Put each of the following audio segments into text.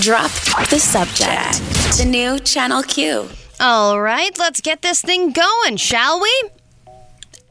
Drop the subject. The new Channel Q. All right, let's get this thing going, shall we?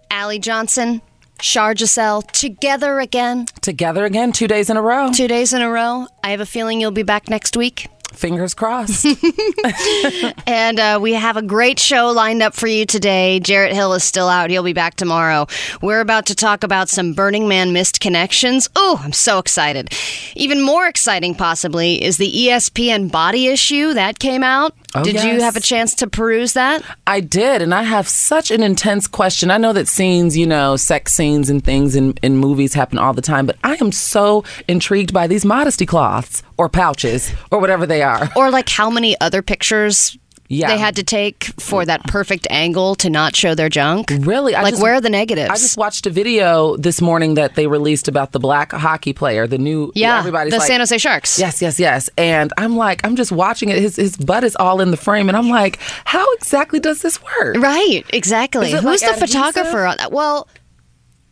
Allie Johnson, Shar Giselle, together again. Together again, two days in a row. Two days in a row. I have a feeling you'll be back next week. Fingers crossed. And uh, we have a great show lined up for you today. Jarrett Hill is still out. He'll be back tomorrow. We're about to talk about some Burning Man missed connections. Oh, I'm so excited. Even more exciting, possibly, is the ESPN body issue that came out. Oh, Did you have a chance to peruse that? I did, and I have such an intense question. I know that scenes, you know, sex scenes and things in, in movies happen all the time, but I am so intrigued by these modesty cloths or pouches or whatever they are. Or like how many other pictures Yeah. they had to take for that perfect angle to not show their junk? Really? I like, just- where are the negatives? I just watched a video this morning that they released about the black hockey player, the new yeah, everybody's the like, San Jose Sharks. Yes, yes, yes. And I'm like, I'm just watching it. His his butt is all in the frame, and I'm like, how exactly does this work? Right, exactly. Who's like the photographer on that? Well,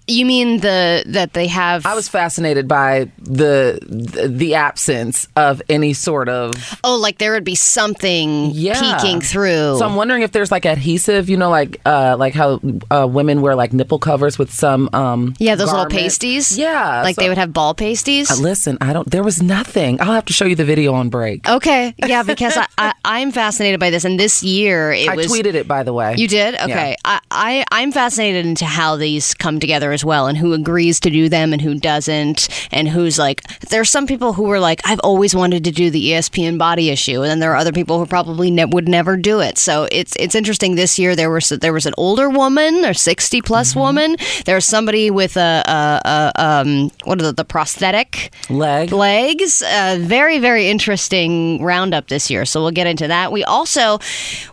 you mean the that they have I was fascinated by the the, the absence of any sort of Oh, like there would be something yeah peeking through. So I'm wondering if there's like adhesive, you know, like uh like how uh, women wear like nipple covers with some um yeah, those garment. little pasties. Yeah, Like so- they would have ball pasties. Uh, Listen, I don't. There was nothing. I'll have to show you the video on break. okay. Yeah, because I, I I'm fascinated by this and this year it I was tweeted it by the way. You did? Okay. I, I, I'm fascinated into how these come together as well and who agrees to do them and who doesn't and who's like there are some people who were like, I've always wanted to do the ESPN body issue and then there are other people who probably ne- would never do it. So it's it's interesting this year there was there was an older woman or 60 plus Mm-hmm. woman. there's somebody with a, a, a um what are the, the prosthetic Leg. legs. Uh, very, very interesting roundup this year. So we'll get into that. We also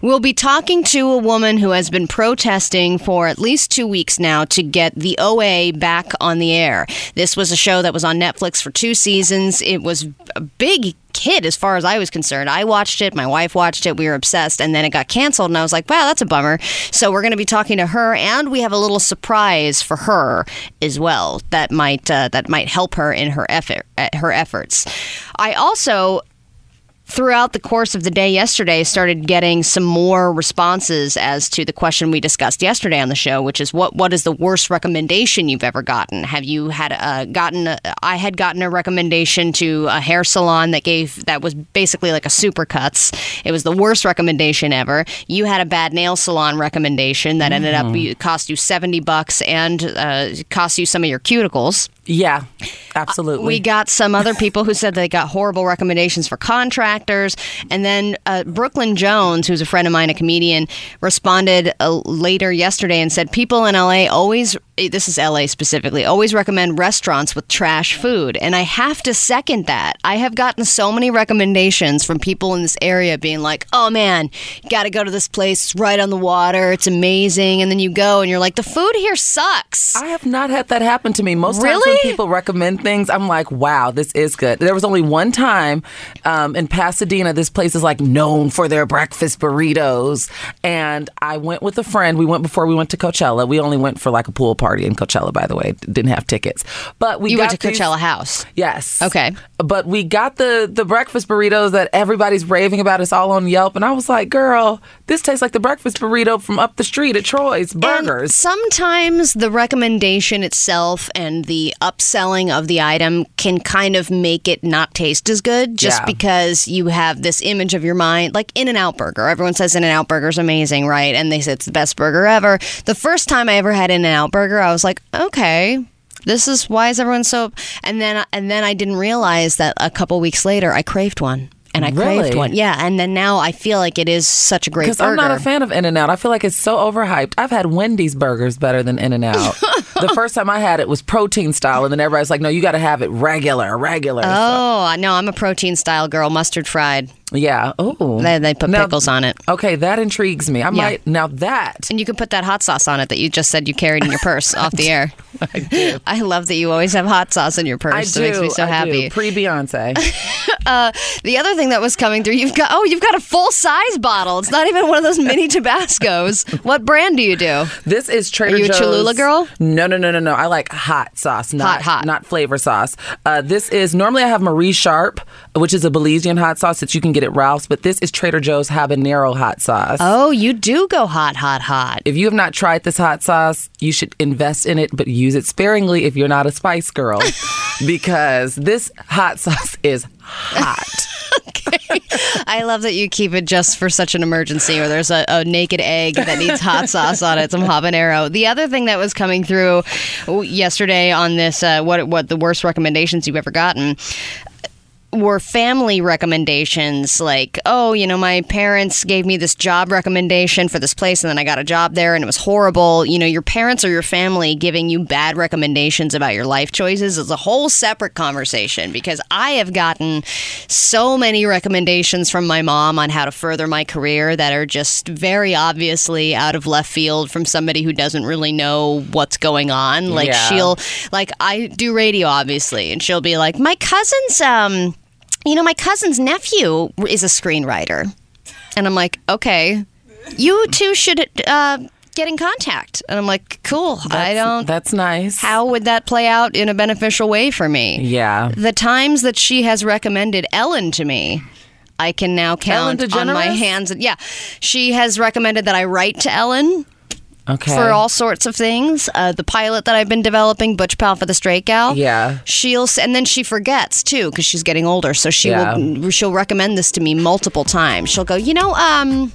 will be talking to a woman who has been protesting for at least two weeks now to get the OA back on the air. This was a show that was on Netflix for two seasons. It was a big hit as far as I was concerned. I watched it, my wife watched it, we were obsessed, and then it got canceled, and I was like, wow, that's a bummer. So we're going to be talking to her, and we have a little surprise for her as well that might uh, that might help her in her effort her efforts. I also throughout the course of the day yesterday started getting some more responses as to the question we discussed yesterday on the show which is what what is the worst recommendation you've ever gotten? Have you had uh, gotten a, I had gotten a recommendation to a hair salon that gave that was basically like a supercuts. It was the worst recommendation ever. You had a bad nail salon recommendation that ended up cost you 70 bucks and uh, cost you some of your cuticles Yeah, absolutely. we got some other people who said they got horrible recommendations for contractors. And then uh, Brooklyn Jones, who's a friend of mine, a comedian, responded uh, later yesterday and said people in LA always, this is LA specifically, always recommend restaurants with trash food. And I have to second that. I have gotten so many recommendations from people in this area being like, oh man, you got to go to this place. It's right on the water. It's amazing. And then you go and you're like, the food here sucks. I have not had that happen to me. Most times when people recommend things, I'm like, wow, this is good. There was only one time um, in Pasadena, this place is like known for their breakfast burritos. And I went with a friend. We went before we went to Coachella. We only went for like a pool party in Coachella, by the way. Didn't have tickets. But we you got went to these- Coachella House. Yes. Okay. But we got the the breakfast burritos that everybody's raving about. It's all on Yelp, and I was like, "Girl, this tastes like the breakfast burrito from up the street at Troy's And Burgers." sometimes the recommendation itself and the upselling of the item can kind of make it not taste as good just Yeah. because you have this image of your mind. Like In N Out Burger. Everyone says In N Out Burger is amazing, right? And they say it's the best burger ever. The first time I ever had In N Out Burger, I was like, okay. This is why is everyone so and then and then I didn't realize that a couple weeks later I craved one. And I craved one. Yeah, and then now I feel like it is such a great Because. I'm not a fan of In and Out. I feel like it's so overhyped. I've had Wendy's burgers better than In and Out. the first time I had it was protein style, and then everybody's like, "No, you got to have it regular, regular." So, Oh, no, I'm a protein style girl, mustard fried. Yeah. Oh, They, they put Now- pickles on it. Okay, that intrigues me. I might now that. And you can put that hot sauce on it that you just said you carried in your purse off the air. I do. I love that you always have hot sauce in your purse. I It do. makes me so I happy. Pre Beyonce. The other thing that was coming through, you've got oh, you've got a full size bottle. It's not even one of those mini Tabascos. What brand do you do? This is Trader Are you a Cholula girl? No, no, no, no, no. I like hot sauce, not Hot, hot. not flavor sauce. Uh, this is normally I have Marie Sharp which is a Belizean hot sauce that you can get at Ralph's, but this is Trader Joe's habanero hot sauce. Oh, you do go hot, hot, hot. If you have not tried this hot sauce, you should invest in it, but use it sparingly if you're not a spice girl, because this hot sauce is hot. I love that you keep it just for such an emergency or there's a, a naked egg that needs hot sauce on it, some habanero. The other thing that was coming through yesterday on this, uh, what what the worst recommendations you've ever gotten were family recommendations like, oh, you know, my parents gave me this job recommendation for this place and then I got a job there and it was horrible. You know, your parents or your family giving you bad recommendations about your life choices is a whole separate conversation because I have gotten so many recommendations from my mom on how to further my career that are just very obviously out of left field from somebody who doesn't really know what's going on. Like Yeah. she'll like I do radio obviously and she'll be like, "My cousin's um you know, my cousin's nephew is a screenwriter. And I'm like, okay, you two should uh, get in contact. And I'm like, cool. I don't. That's nice. How would that play out in a beneficial way for me? Yeah. The times that she has recommended Ellen to me, I can now count on my hands. Yeah, she has recommended that I write to Ellen Okay. for all sorts of things. Uh, the pilot that I've been developing, Butch Pal for the Straight Gal. Yeah. She'll s- and then she forgets too because she's getting older. So she Yeah. will she'll recommend this to me multiple times. She'll go, you know, um,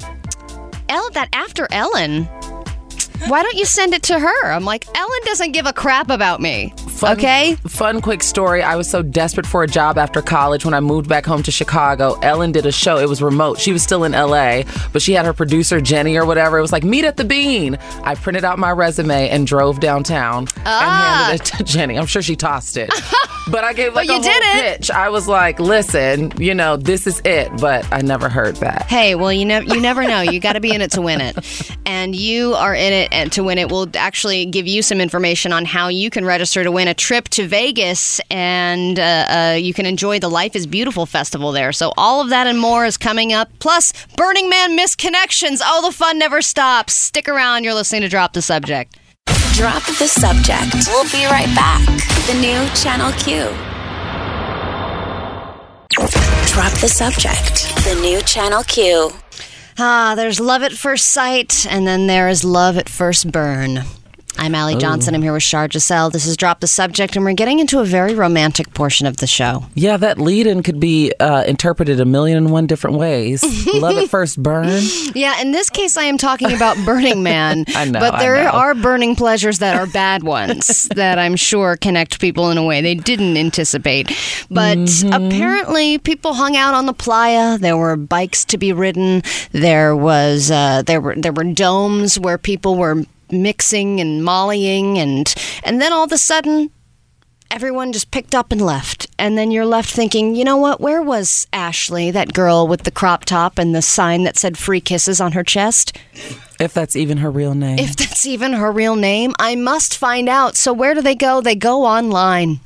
El that after Ellen. Why don't you send it to her? I'm like, Ellen doesn't give a crap about me. Fun, okay? Fun quick story. I was so desperate for a job after college when I moved back home to Chicago. Ellen did a show. It was remote. She was still in LA, but she had her producer Jenny or whatever. It was like meet at the Bean. I printed out my resume and drove downtown Ah. and handed it to Jenny. I'm sure she tossed it, but I gave like But a whole it. pitch. I was like, listen, you know, this is it. But I never heard back. Hey, well, you never you never know. You got to be in it to win it, and you are in it and to win it. We'll actually give you some information on how you can register to win a trip to Vegas, and uh, uh, you can enjoy the Life Is Beautiful festival there. So all of that and more is coming up. Plus, Burning Man misconnections. Oh, the fun never stops. Stick around. You're listening to Drop the Subject. Drop the subject. We'll be right back. The new Channel Q. Drop the subject. The new Channel Q. Ah, there's love at first sight, and then there is love at first burn. I'm Allie Johnson. I'm here with Shar Giselle. This is Drop the Subject, and we're getting into a very romantic portion of the show. Yeah, that lead-in could be uh, interpreted a million and one different ways. Love at first burn. Yeah, in this case, I am talking about Burning Man. I know, But there know. are burning pleasures that are bad ones that I'm sure connect people in a way they didn't anticipate. But Mm-hmm. apparently, people hung out on the playa. There were bikes to be ridden. There was uh, there were there were domes where people were mixing and mollying, and and then all of a sudden, everyone just picked up and left. And then you're left thinking, you know what? Where was Ashley, that girl with the crop top and the sign that said free kisses on her chest? If that's even her real name. If that's even her real name, I must find out. So where do they go? They go online.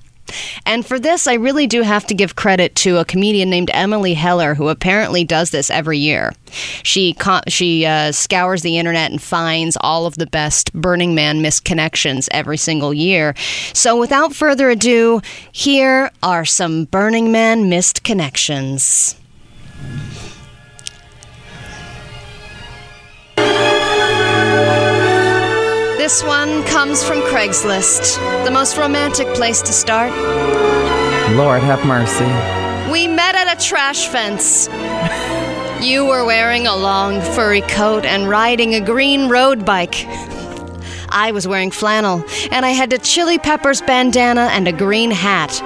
And for this, I really do have to give credit to a comedian named Emily Heller, who apparently does this every year. She she uh, scours the internet and finds all of the best Burning Man misconnections every single year. So without further ado, here are some Burning Man missed connections. This one comes from Craigslist, the most romantic place to start. Lord have mercy. We met at a trash fence. You were wearing a long furry coat and riding a green road bike. I was wearing flannel, and I had a chili peppers bandana and a green hat,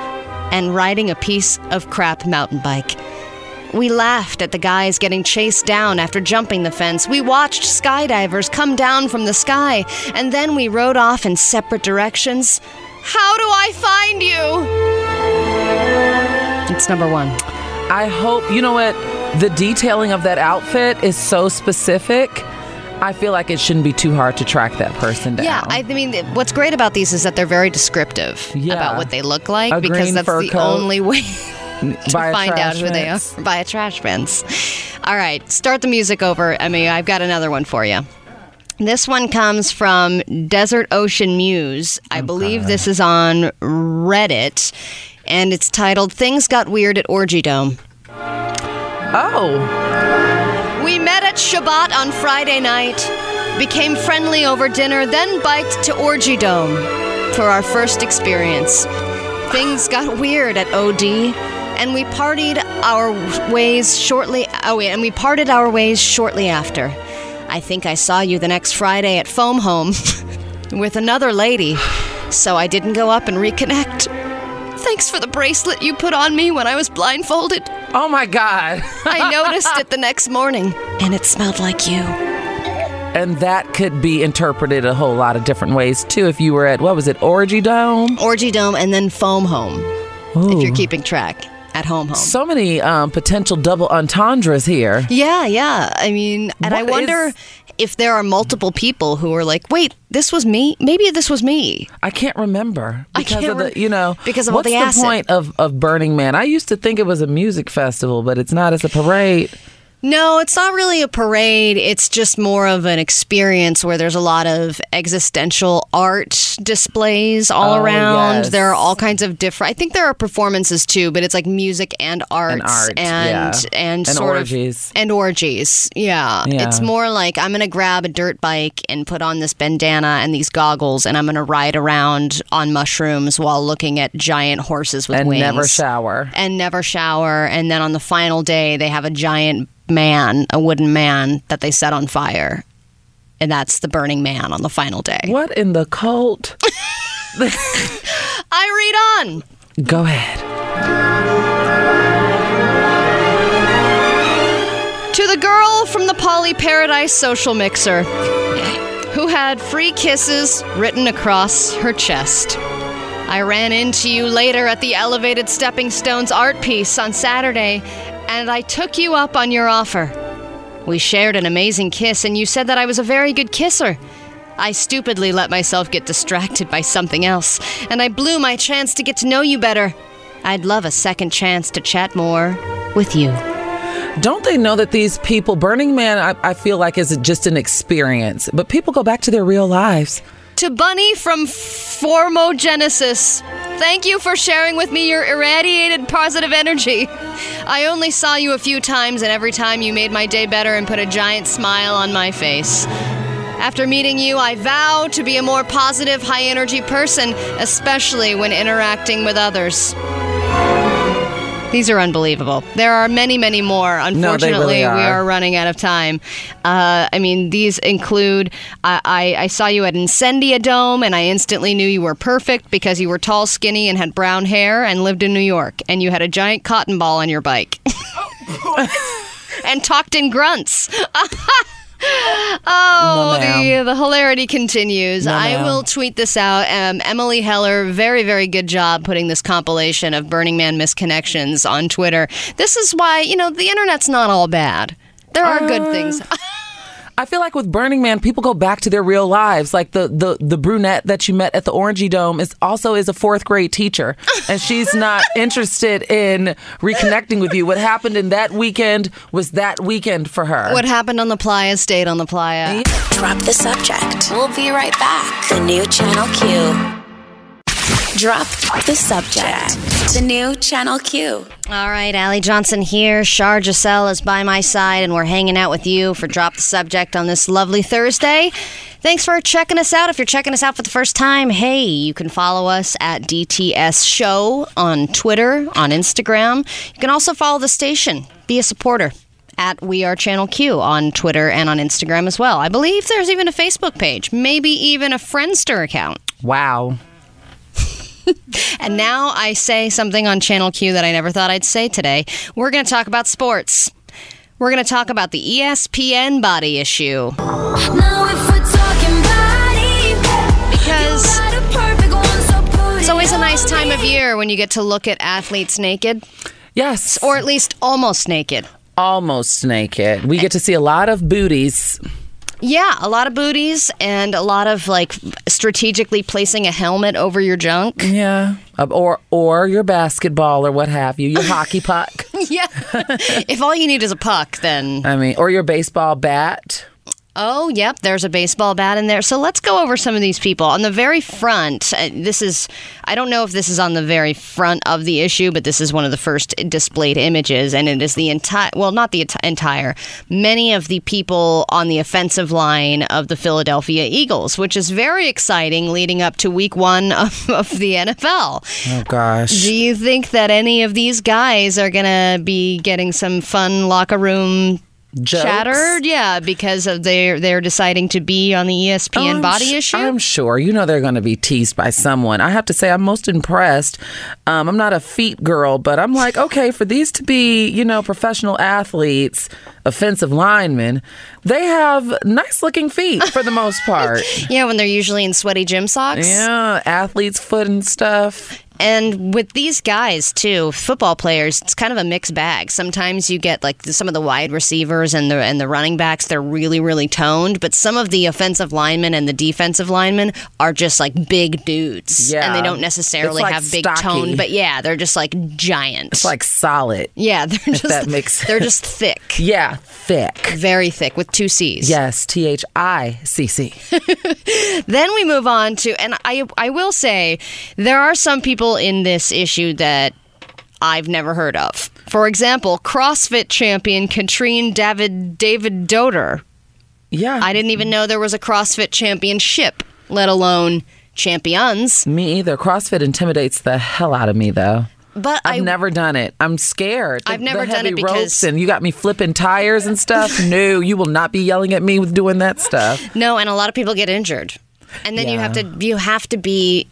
and riding a piece of crap mountain bike. We laughed at the guys getting chased down after jumping the fence. We watched skydivers come down from the sky, and then we rode off in separate directions. How do I find you? It's number one. I hope, you know what? The detailing of that outfit is so specific. I feel like it shouldn't be too hard to track that person down. Yeah, I mean, what's great about these is that they're very descriptive Yeah. about what they look like A because that's the coat. only way to find out who they are by a trash bins. All right, start the music over. Emmy. I've got another one for you. This one comes from Desert Ocean Muse. I believe this is on Reddit. and it's titled Things Got Weird at Orgy Dome. Oh, We met at Shabbat on Friday night, became friendly over dinner, then biked to Orgy Dome for our first experience. Things got weird at OD, and we partied our ways shortly. Oh, and we parted our ways shortly after. I think I saw you the next Friday at Foam Home with another lady, so I didn't go up and reconnect. Thanks for the bracelet you put on me when I was blindfolded. oh my God. I noticed it the next morning, and it smelled like you. and that could be interpreted a whole lot of different ways too. If you were at what was it, Orgy Dome? Orgy Dome and then Foam Home, if you're keeping track at Home Home. So many um, potential double entendres here. yeah, yeah. I mean, and I wonder is- if there are multiple people who are like, wait, this was me? Maybe this was me. I can't remember because can't of the you know because of what's the the point of of Burning Man? I used to think it was a music festival, but it's not. It's a parade. No, it's not really a parade. It's just more of an experience where there's a lot of existential art displays all Oh, around. yes. There are all kinds of different. I think there are performances too, but it's like music and art And art, and yeah. and, And sort orgies. of and orgies. Yeah. Yeah. it's more like I'm gonna grab a dirt bike and put on this bandana and these goggles, and I'm gonna ride around on mushrooms while looking at giant horses with And wings never shower. and never shower. And then on the final day, they have a giant man, a wooden man that they set on fire. And that's the burning man on the final day. What in the cult? I read on. Go ahead. To the girl from the Poly Paradise social mixer who had free kisses written across her chest. I ran into you later at the Elevated Stepping Stones art piece on Saturday, and I took you up on your offer. We shared an amazing kiss, and you said that I was a very good kisser. I stupidly let myself get distracted by something else, and I blew my chance to get to know you better. I'd love a second chance to chat more with you. Don't they know that these people, Burning Man, I, I feel like is just an experience, but people go back to their real lives. To Bunny from Formogenesis, thank you for sharing with me your irradiated positive energy. I only saw you a few times, and every time you made my day better and put a giant smile on my face. After meeting you, I vow to be a more positive, high energy person, especially when interacting with others. These are unbelievable. There are many, many more. Unfortunately, really we are. are running out of time. Uh, I mean, these include I, I, I saw you at Incendia Dome, and I instantly knew you were perfect because you were tall, skinny, and had brown hair and lived in New York, and you had a giant cotton ball on your bike. and talked in grunts. Oh, No, the, the hilarity continues. No, I will tweet this out. Um, Emily Heller, very, very good job putting this compilation of Burning Man misconnections on Twitter. This is why, you know, the internet's not all bad. There are good Uh, things. I feel like with Burning Man, people go back to their real lives. Like the the the brunette that you met at the Orangey Dome is also is a fourth grade teacher, and she's not interested in reconnecting with you. What happened in that weekend was that weekend for her. what happened on the playa stayed on the playa. Drop the subject. We'll be right back. The new Channel Q. Drop the subject. The new Channel Q. All right, Allie Johnson here. Shar Giselle is by my side, and we're hanging out with you for Drop the Subject on this lovely Thursday. Thanks for checking us out. If you're checking us out for the first time, hey, you can follow us at DTS Show on Twitter, on Instagram. You can also follow the station, be a supporter. At We Are Channel Q on Twitter and on Instagram as well. I believe there's even a Facebook page, maybe even a Friendster account. wow. And now I say something on Channel Q that I never thought I'd say today. We're going to talk about sports. We're going to talk about the ESPN body issue. Now if we're talking body, Because you got a perfect one, so put it's always a nice time of year when you get to look at athletes naked, Yes, or at least almost naked. almost naked. We get to see a lot of booties. Yeah, a lot of booties and a lot of like strategically placing a helmet over your junk. Yeah, Uh, or or your basketball or what have you, your hockey puck. yeah. if all you need is a puck, then I mean, or your baseball bat. Oh, yep, there's a baseball bat in there. So let's go over some of these people. On the very front, uh, this is, I don't know if this is on the very front of the issue, but this is one of the first displayed images, and it is the entire, well, not the enti- entire, many of the people on the offensive line of the Philadelphia Eagles, which is very exciting leading up to week one of, of the NFL. Oh gosh. Do you think that any of these guys are going to be getting some fun locker room Jokes? chatter? Yeah, because of their they're deciding to be on the ESPN I'm body sh- issue. I'm sure. You know they're going to be teased by someone. I have to say, I'm most impressed. Um, I'm not a feet girl, but I'm like, okay, for these to be, you know, professional athletes, offensive linemen, they have nice looking feet for the most part. yeah, when they're usually in sweaty gym socks. yeah, athlete's foot and stuff. And with these guys too, football players, it's kind of a mixed bag. Sometimes you get like some of the wide receivers and the and the running backs, they're really really toned, but some of the offensive linemen and the defensive linemen are just like big dudes. Yeah. And they don't necessarily like, have big stocky. tone, but yeah, they're just like giant. It's like solid. yeah, they're just that makes they're just thick. Yeah, thick. Very thick with two C's. Yes, T H I C C. Then we move on to, and I I will say, there are some people in this issue that I've never heard of. For example, CrossFit champion Katrine David David Doder. Yeah. I didn't even know there was a CrossFit championship, let alone champions. Me either. CrossFit intimidates the hell out of me, though. But I've I never done it. I'm scared. The- I've never done it because- and you got me flipping tires and stuff. no, you will not be yelling at me with doing that stuff. no, and a lot of people get injured, and then you have to you have to be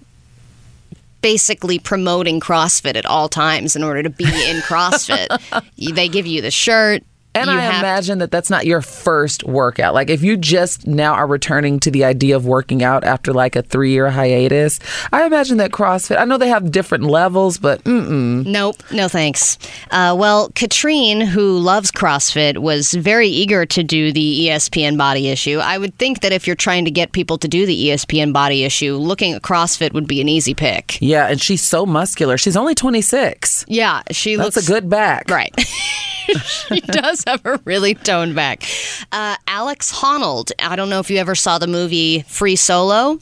basically promoting CrossFit at all times in order to be in CrossFit. They give you the shirt. And you I have imagine that that's not your first workout. Like if you just now are returning to the idea of working out after like a three year hiatus, I imagine that CrossFit. I know they have different levels, but mm, Nope, no thanks. Uh, well, Katrine, who loves CrossFit, was very eager to do the ESPN body issue. I would think that if you're trying to get people to do the ESPN body issue, looking at CrossFit would be an easy pick. yeah. And she's so muscular. She's only 26. Yeah, she That's looks a good back. Right. she does a really toned back. Uh, Alex Honnold. I don't know if you ever saw the movie Free Solo,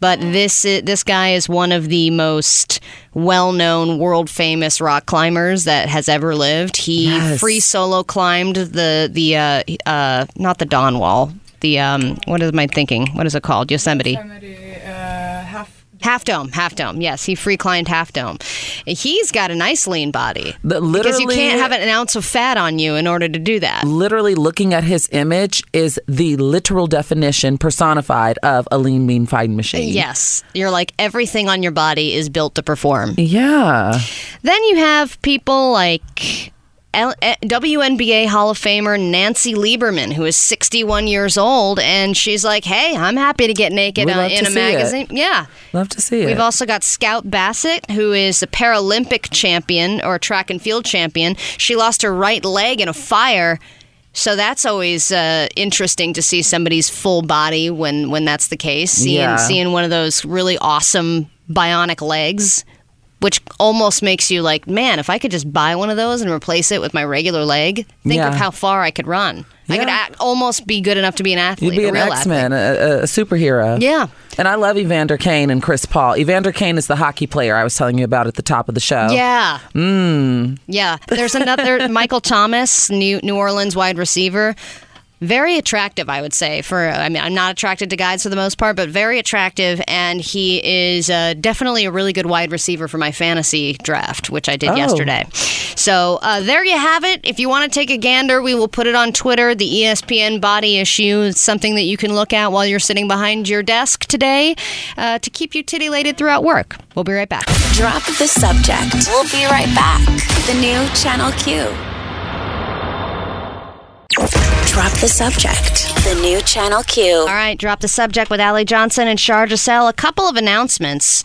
but this this guy is one of the most well-known, world-famous rock climbers that has ever lived. He Yes. free solo climbed the the uh, uh, not the Dawn Wall. The um, what am I thinking? What is it called? Yosemite. Half Dome, Half Dome. Yes, he free climbed Half Dome. He's got a nice lean body. The- because you can't have an ounce of fat on you in order to do that. Literally looking at his image is the literal definition personified of a lean, mean, fighting machine. Yes, you're like everything on your body is built to perform. Yeah. Then you have people like L- eh, WNBA Hall of Famer Nancy Lieberman, who is 61 years old, and she's like, "Hey, I'm happy to get naked uh, in a see it. magazine." Yeah. Love to see it. We've also got Scout Bassett, who is a Paralympic champion or track and field champion. She lost her right leg in a fire. So that's always uh, interesting to see somebody's full body when, when that's the case. Seeing Yeah. seeing one of those really awesome bionic legs, which almost makes you like, man, if I could just buy one of those and replace it with my regular leg, think Yeah. of how far I could run. I could act, almost be good enough to be an athlete, You'd be a an X Man, a, a, a superhero. Yeah. And I love Evander Kane and Chris Paul. Evander Kane is the hockey player I was telling you about at the top of the show. Yeah. Mm. Yeah. There's another Michael Thomas, New New Orleans wide receiver. Very attractive, I would say. For I mean, I'm not attracted to guys for the most part, but very attractive, and he is uh, definitely a really good wide receiver for my fantasy draft, which I did Oh. yesterday. So uh, there you have it. If you want to take a gander, we will put it on Twitter. The ESPN body issue is something that you can look at while you're sitting behind your desk today uh, to keep you titillated throughout work. We'll be right back. Drop the subject. We'll be right back. The new Channel Q. Drop the subject. The new Channel Q. All right, drop the subject with Allie Johnson and Shar Giselle. A couple of announcements.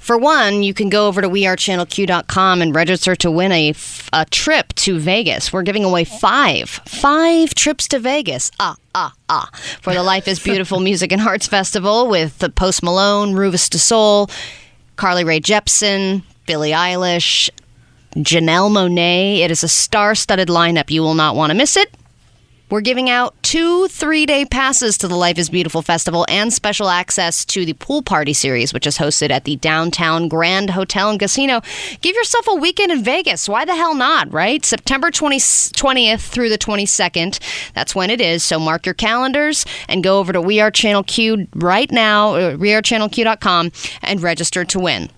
For one, you can go over to wearechannelq.com and register to win a, a trip to Vegas. We're giving away five, five trips to Vegas. Ah, ah, ah. For the Life is Beautiful Music and Arts Festival with the Post Malone, Rufus Du Sol, Carly Rae Jepsen, Billie Eilish, Janelle Monáe. It is a star studded lineup. You will not want to miss it. We're giving out two three day passes to the Life is Beautiful Festival and special access to the Pool Party Series, which is hosted at the Downtown Grand Hotel and Casino. Give yourself a weekend in Vegas. Why the hell not, right? September 20, 20th through the 22nd. That's when it is. So mark your calendars and go over to We Are Channel Q right now, uh, wearechannelq.com, and register to win.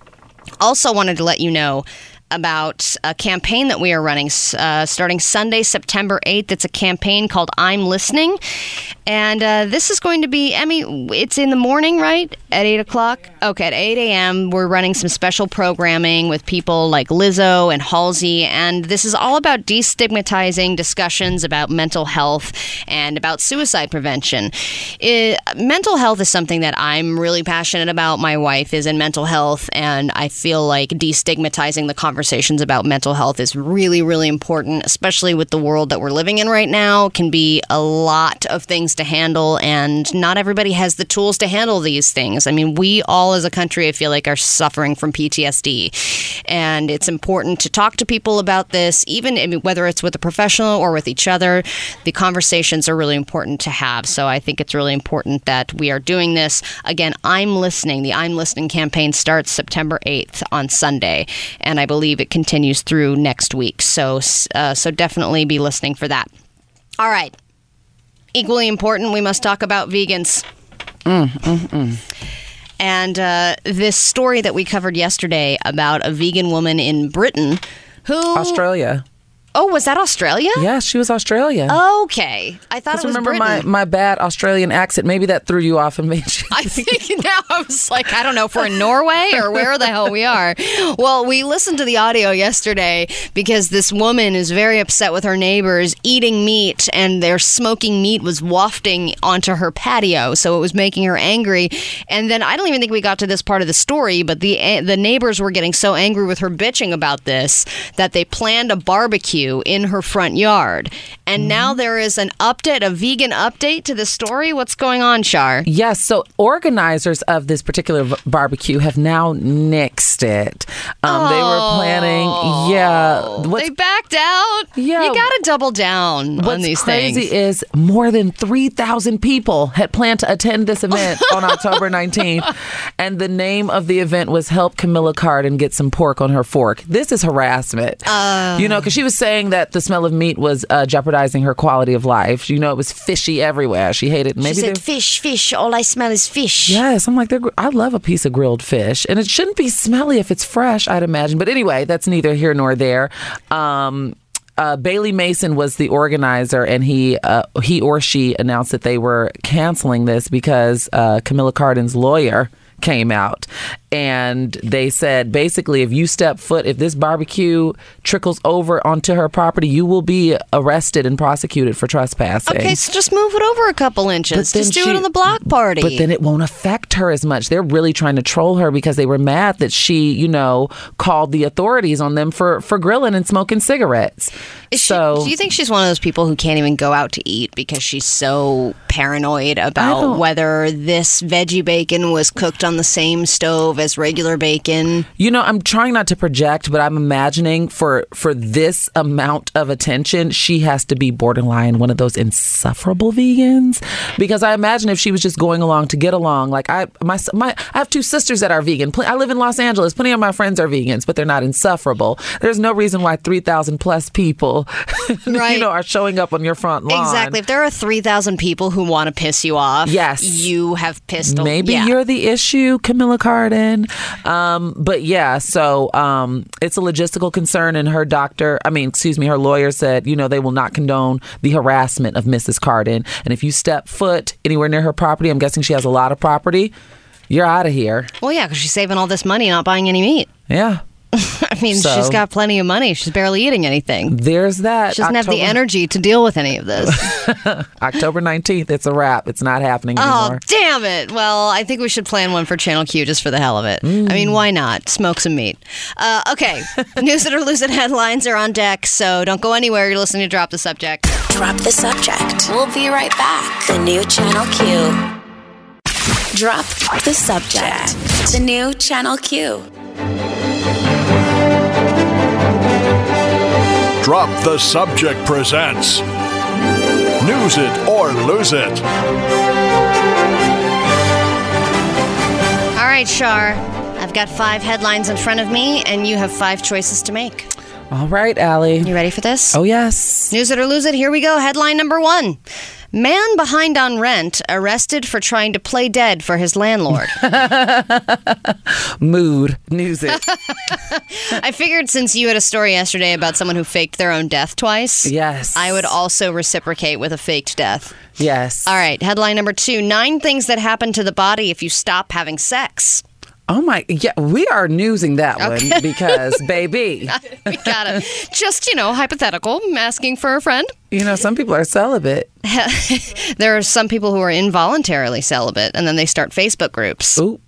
Also, wanted to let you know about a campaign that we are running uh, starting Sunday, September 8th. It's a campaign called I'm Listening. And uh, this is going to be, Emmy, it's in the morning, right? At 8 o'clock? Okay, at 8 a.m., we're running some special programming with people like Lizzo and Halsey. And this is all about destigmatizing discussions about mental health and about suicide prevention. It, mental health is something that I'm really passionate about. My wife is in mental health, and I feel like destigmatizing the conversations about mental health is really, really important, especially with the world that we're living in right now. It can be a lot of things to handle, and not everybody has the tools to handle these things. I mean, we all as a country, I feel like, are suffering from PTSD, and it's important to talk to people about this, even I mean, whether it's with a professional or with each other. The conversations are really important to have. So I think it's really important that we are doing this. Again, I'm listening. The I'm listening campaign starts September 8th on Sunday, and I believe it continues through next week. So, uh, so definitely be listening for that. All right. Equally important, we must talk about vegans. And uh, this story that we covered yesterday about a vegan woman in Britain who. Australia. Oh, was that Australia? Yeah, she was Australia. Okay. I thought it was remember Britain. my, my bad Australian accent. Maybe that threw you off and made you. I think now I was like, I don't know if we're in Norway or where the hell we are. Well, we listened to the audio yesterday because this woman is very upset with her neighbors eating meat and their smoking meat was wafting onto her patio. So it was making her angry. And then I don't even think we got to this part of the story, but the, eh, the neighbors were getting so angry with her bitching about this that they planned a barbecue in her front yard. And now there is an update, a vegan update to the story. What's going on, Shar? Yes, so organizers of this particular v- barbecue have now nixed it. Um, they were planning, yeah. They backed out. Yeah. you got to double down on what's these crazy things. is more than 3,000 people had planned to attend this event on October 19th. And the name of the event was Help Camilla Carden Get Some Pork on Her Fork. This is harassment. you know, because she was saying that the smell of meat was uh, jeopardizing her quality of life. You know, it was fishy everywhere. She hated maybe she said, "Fish, fish. All I smell is fish." Yes, I'm like, gr- I love a piece of grilled fish, and it shouldn't be smelly if it's fresh, I'd imagine. But anyway, that's neither here nor there. Um, uh, Bailey Mason was the organizer, and he uh, he or she announced that they were canceling this because uh, Camilla Carden's lawyer came out and they said basically if you step foot if this barbecue trickles over onto her property you will be arrested and prosecuted for trespassing Okay, so just move it over a couple inches. Just do she- it on the block party. but then it won't affect her as much. They're really trying to troll her because they were mad that she, you know, called the authorities on them for for grilling and smoking cigarettes. Is she- do you think she's one of those people who can't even go out to eat because she's so paranoid about whether this veggie bacon was cooked on the same stove as regular bacon? You know, I'm trying not to project, but I'm imagining for for this amount of attention, she has to be borderline one of those insufferable vegans. Because I imagine if she was just going along to get along, like I my my I have two sisters that are vegan. I live in Los Angeles. Plenty of my friends are vegans, but they're not insufferable. There's no reason why three thousand plus people, Right. you know, are showing up on your front lawn. Exactly. If there are 3,000 people who want to piss you off, Yes. you have pissed Maybe yeah. you're the issue, Camilla Carden. Um, but yeah, so um, it's a logistical concern, and her doctor, I mean, excuse me, her lawyer said, you know, they will not condone the harassment of Mrs. Carden. And if you step foot anywhere near her property, I'm guessing she has a lot of property, you're out of here. Well, yeah, because she's saving all this money not buying any meat. Yeah. I mean, So- she's got plenty of money. She's barely eating anything. There's that. She doesn't have the energy to deal with any of this. October 19th, it's a wrap. It's not happening oh, anymore. damn it. Well, I think we should plan one for Channel Q just for the hell of it. I mean, why not? Smoke some meat. Uh, okay. News that are losing headlines are on deck, so don't go anywhere. You're listening to Drop the Subject. Drop the subject. We'll be right back. The new Channel Q. Drop the subject. The new Channel Q. Drop the Subject presents News it or lose it. All right, Shar. I've got five headlines in front of me, and you have five choices to make. All right, Allie. You ready for this? Oh, yes. News it or lose it. Here we go. Headline number one Man behind on rent arrested for trying to play dead for his landlord. Mood. News it. I figured since you had a story yesterday about someone who faked their own death twice, yes. I would also reciprocate with a faked death. Yes. All right, headline number two Nine things that happen to the body if you stop having sex. Oh, my. Yeah, we are newsing that one because, baby, We got it. Just, you know, hypothetical, asking for a friend. you know, some people are celibate. There are some people who are involuntarily celibate and then they start Facebook groups. Ooh.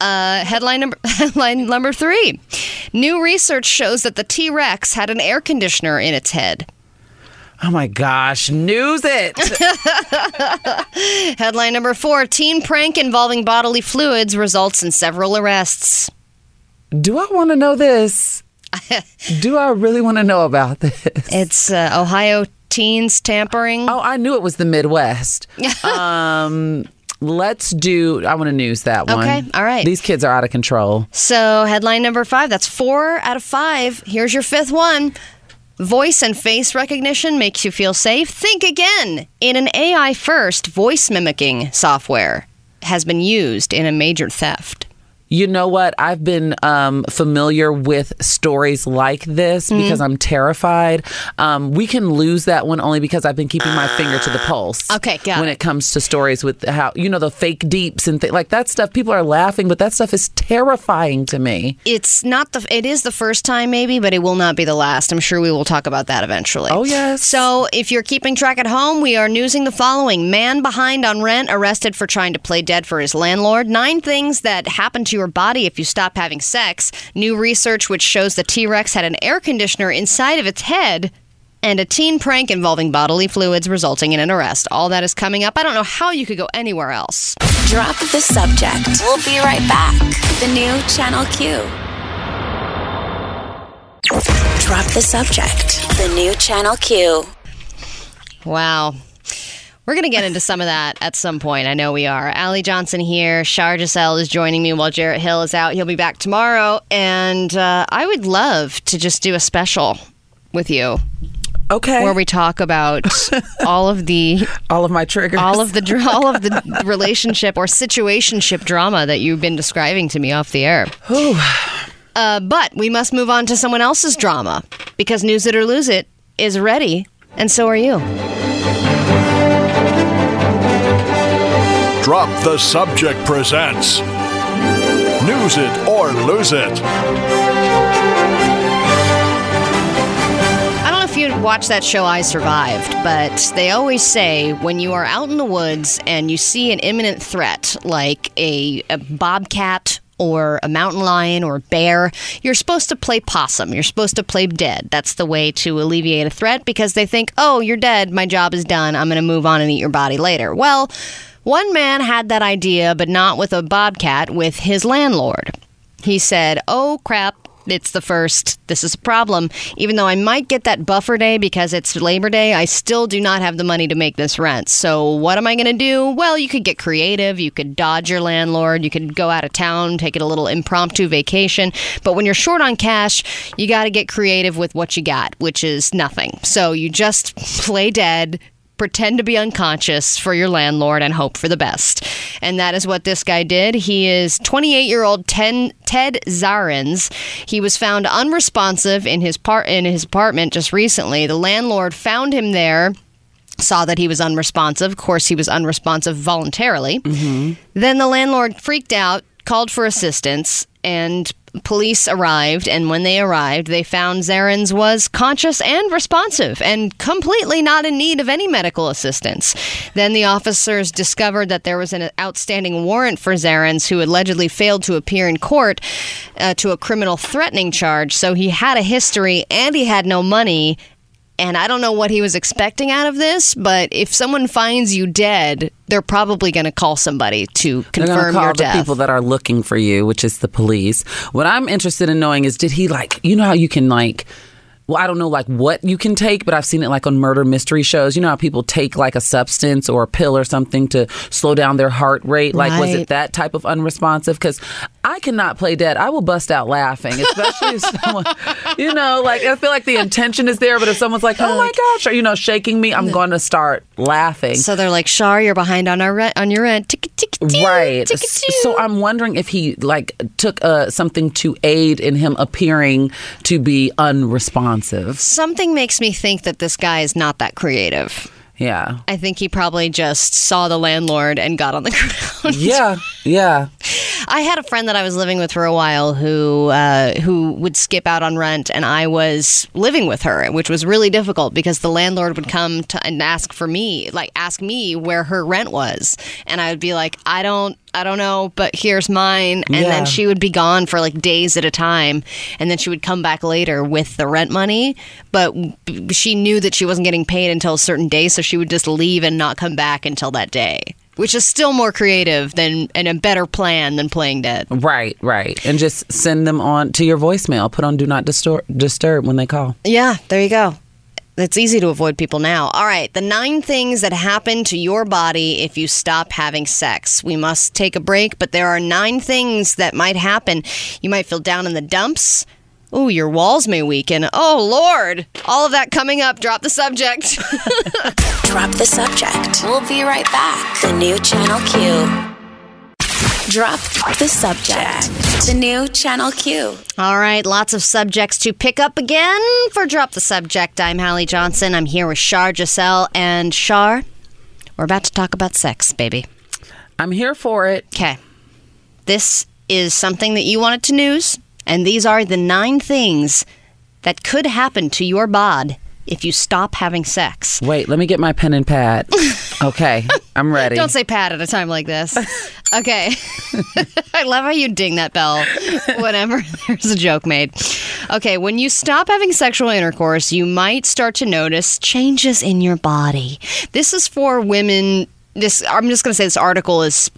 Uh, headline number headline number three: New research shows that the T Rex had an air conditioner in its head. Oh, my gosh. News it. Headline number four: Teen prank involving bodily fluids results in several arrests. Do I want to know this? Do I really want to know about this? It's uh, Ohio teens tampering. Oh, I knew it was the Midwest. um, let's do. I want to news that one. Okay, all right. These kids are out of control. So headline number five. That's four out of five. Here's your fifth one. Voice and face recognition makes you feel safe. Think again. In an AI first voice mimicking software has been used in a major theft. You know what? I've been um, familiar with stories like this Mm-hmm. because I'm terrified. Um, we can lose that one only because I've been keeping my finger to the pulse. Okay, got When it. it comes to stories with how you know the fake deeps and th- like that stuff, people are laughing, but that stuff is terrifying to me. It's not the it is the first time maybe, but it will not be the last. I'm sure we will talk about that eventually. Oh, yes. So, if you're keeping track at home, we are newsing the following. Man behind on rent arrested for trying to play dead for his landlord. Nine things that happened to your body if you stop having sex. New research which shows the T-Rex had an air conditioner inside of its head. And a teen prank involving bodily fluids resulting in an arrest. All that is coming up. I don't know how you could go anywhere else. Drop the subject. We'll be right back. The new Channel Q. Drop the subject. The new Channel Q. Wow. We're going to get into some of that at some point. I know we are. Allie Johnson here. Shar Giselle is joining me while Jarrett Hill is out. He'll be back tomorrow. And uh, I would love to just do a special with you Okay. where we talk about all of the all of my triggers. all of the all of the relationship or situationship drama that you've been describing to me off the air. Uh, but we must move on to someone else's drama because News It or Lose It is ready, and so are you. Drop the Subject presents News It or Lose It. I don't know if you watch that show I Survived, but they always say when you are out in the woods and you see an imminent threat like a, a bobcat or a mountain lion or a bear, you're supposed to play possum. You're supposed to play dead. That's the way to alleviate a threat because they think, oh, you're dead. My job is done. I'm going to move on and eat your body later. Well, one man had that idea, but not with a bobcat, with his landlord. He said, Oh crap, it's the first. This is a problem. Even though I might get that buffer day because it's Labor Day, I still do not have the money to make this rent. So, what am I going to do? Well, you could get creative. You could dodge your landlord. You could go out of town, take it a little impromptu vacation. But when you're short on cash, you got to get creative with what you got, which is nothing. So, you just play dead pretend to be unconscious for your landlord and hope for the best. And that is what this guy did. He is 28 year old Ted Zarens. He was found unresponsive in his part in his apartment just recently. The landlord found him there. Saw that he was unresponsive. Of course, he was unresponsive voluntarily. Mm-hmm. Then the landlord freaked out, called for assistance, and police arrived. And when they arrived, they found Zarens was conscious and responsive and completely not in need of any medical assistance. Then the officers discovered that there was an outstanding warrant for Zarens, who allegedly failed to appear in court uh, to a criminal threatening charge. So he had a history and he had no money. And I don't know what he was expecting out of this, but if someone finds you dead, they're probably going to call somebody to confirm call your the death. people that are looking for you, which is the police. What I'm interested in knowing is, did he like, you know how you can like well, I don't know like what you can take, but I've seen it like on murder mystery shows. You know how people take like a substance or a pill or something to slow down their heart rate? Like, was it that type of unresponsive? Because I cannot play dead. I will bust out laughing, especially if someone, you know, like I feel like the intention is there, but if someone's like, oh my gosh, or, you know, shaking me, I'm going to start laughing. So they're like, Shar, you're behind on our rent, on your rent. Right. tick, S- tick. So I'm wondering if he like took uh, something to aid in him appearing to be unresponsive. Something makes me think that this guy is not that creative. Yeah. I think he probably just saw the landlord and got on the ground. Yeah. Yeah. I had a friend that I was living with for a while who uh, who would skip out on rent, and I was living with her, which was really difficult because the landlord would come to, and ask for me, like ask me where her rent was, and I would be like, I don't. I don't know, but here's mine. And Yeah. then she would be gone for like days at a time. And then she would come back later with the rent money. But she knew that she wasn't getting paid until a certain day. So she would just leave and not come back until that day, which is still more creative than and a better plan than playing dead. Right, right. And just send them on to your voicemail. Put on do not disturb, disturb when they call. Yeah, there you go. It's easy to avoid people now. All right, the nine things that happen to your body if you stop having sex. We must take a break, but there are nine things that might happen. You might feel down in the dumps. Ooh, your walls may weaken. Oh, Lord. All of that coming up. Drop the subject. Drop the subject. We'll be right back. The new Channel Q. Drop the subject. The new Channel Q. All right, lots of subjects to pick up again for Drop the Subject. I'm Allie Johnson. I'm here with Shar Giselle. And Shar, we're about to talk about sex, baby. I'm here for it. Okay. This is something that you wanted to news, and these are the nine things that could happen to your bod if you stop having sex. Wait, let me get my pen and pad. Okay, I'm ready. Don't say pad at a time like this. Okay. I love how you ding that bell whenever there's a joke made. Okay, when you stop having sexual intercourse, you might start to notice changes in your body. This is for women. This I'm just going to say this article is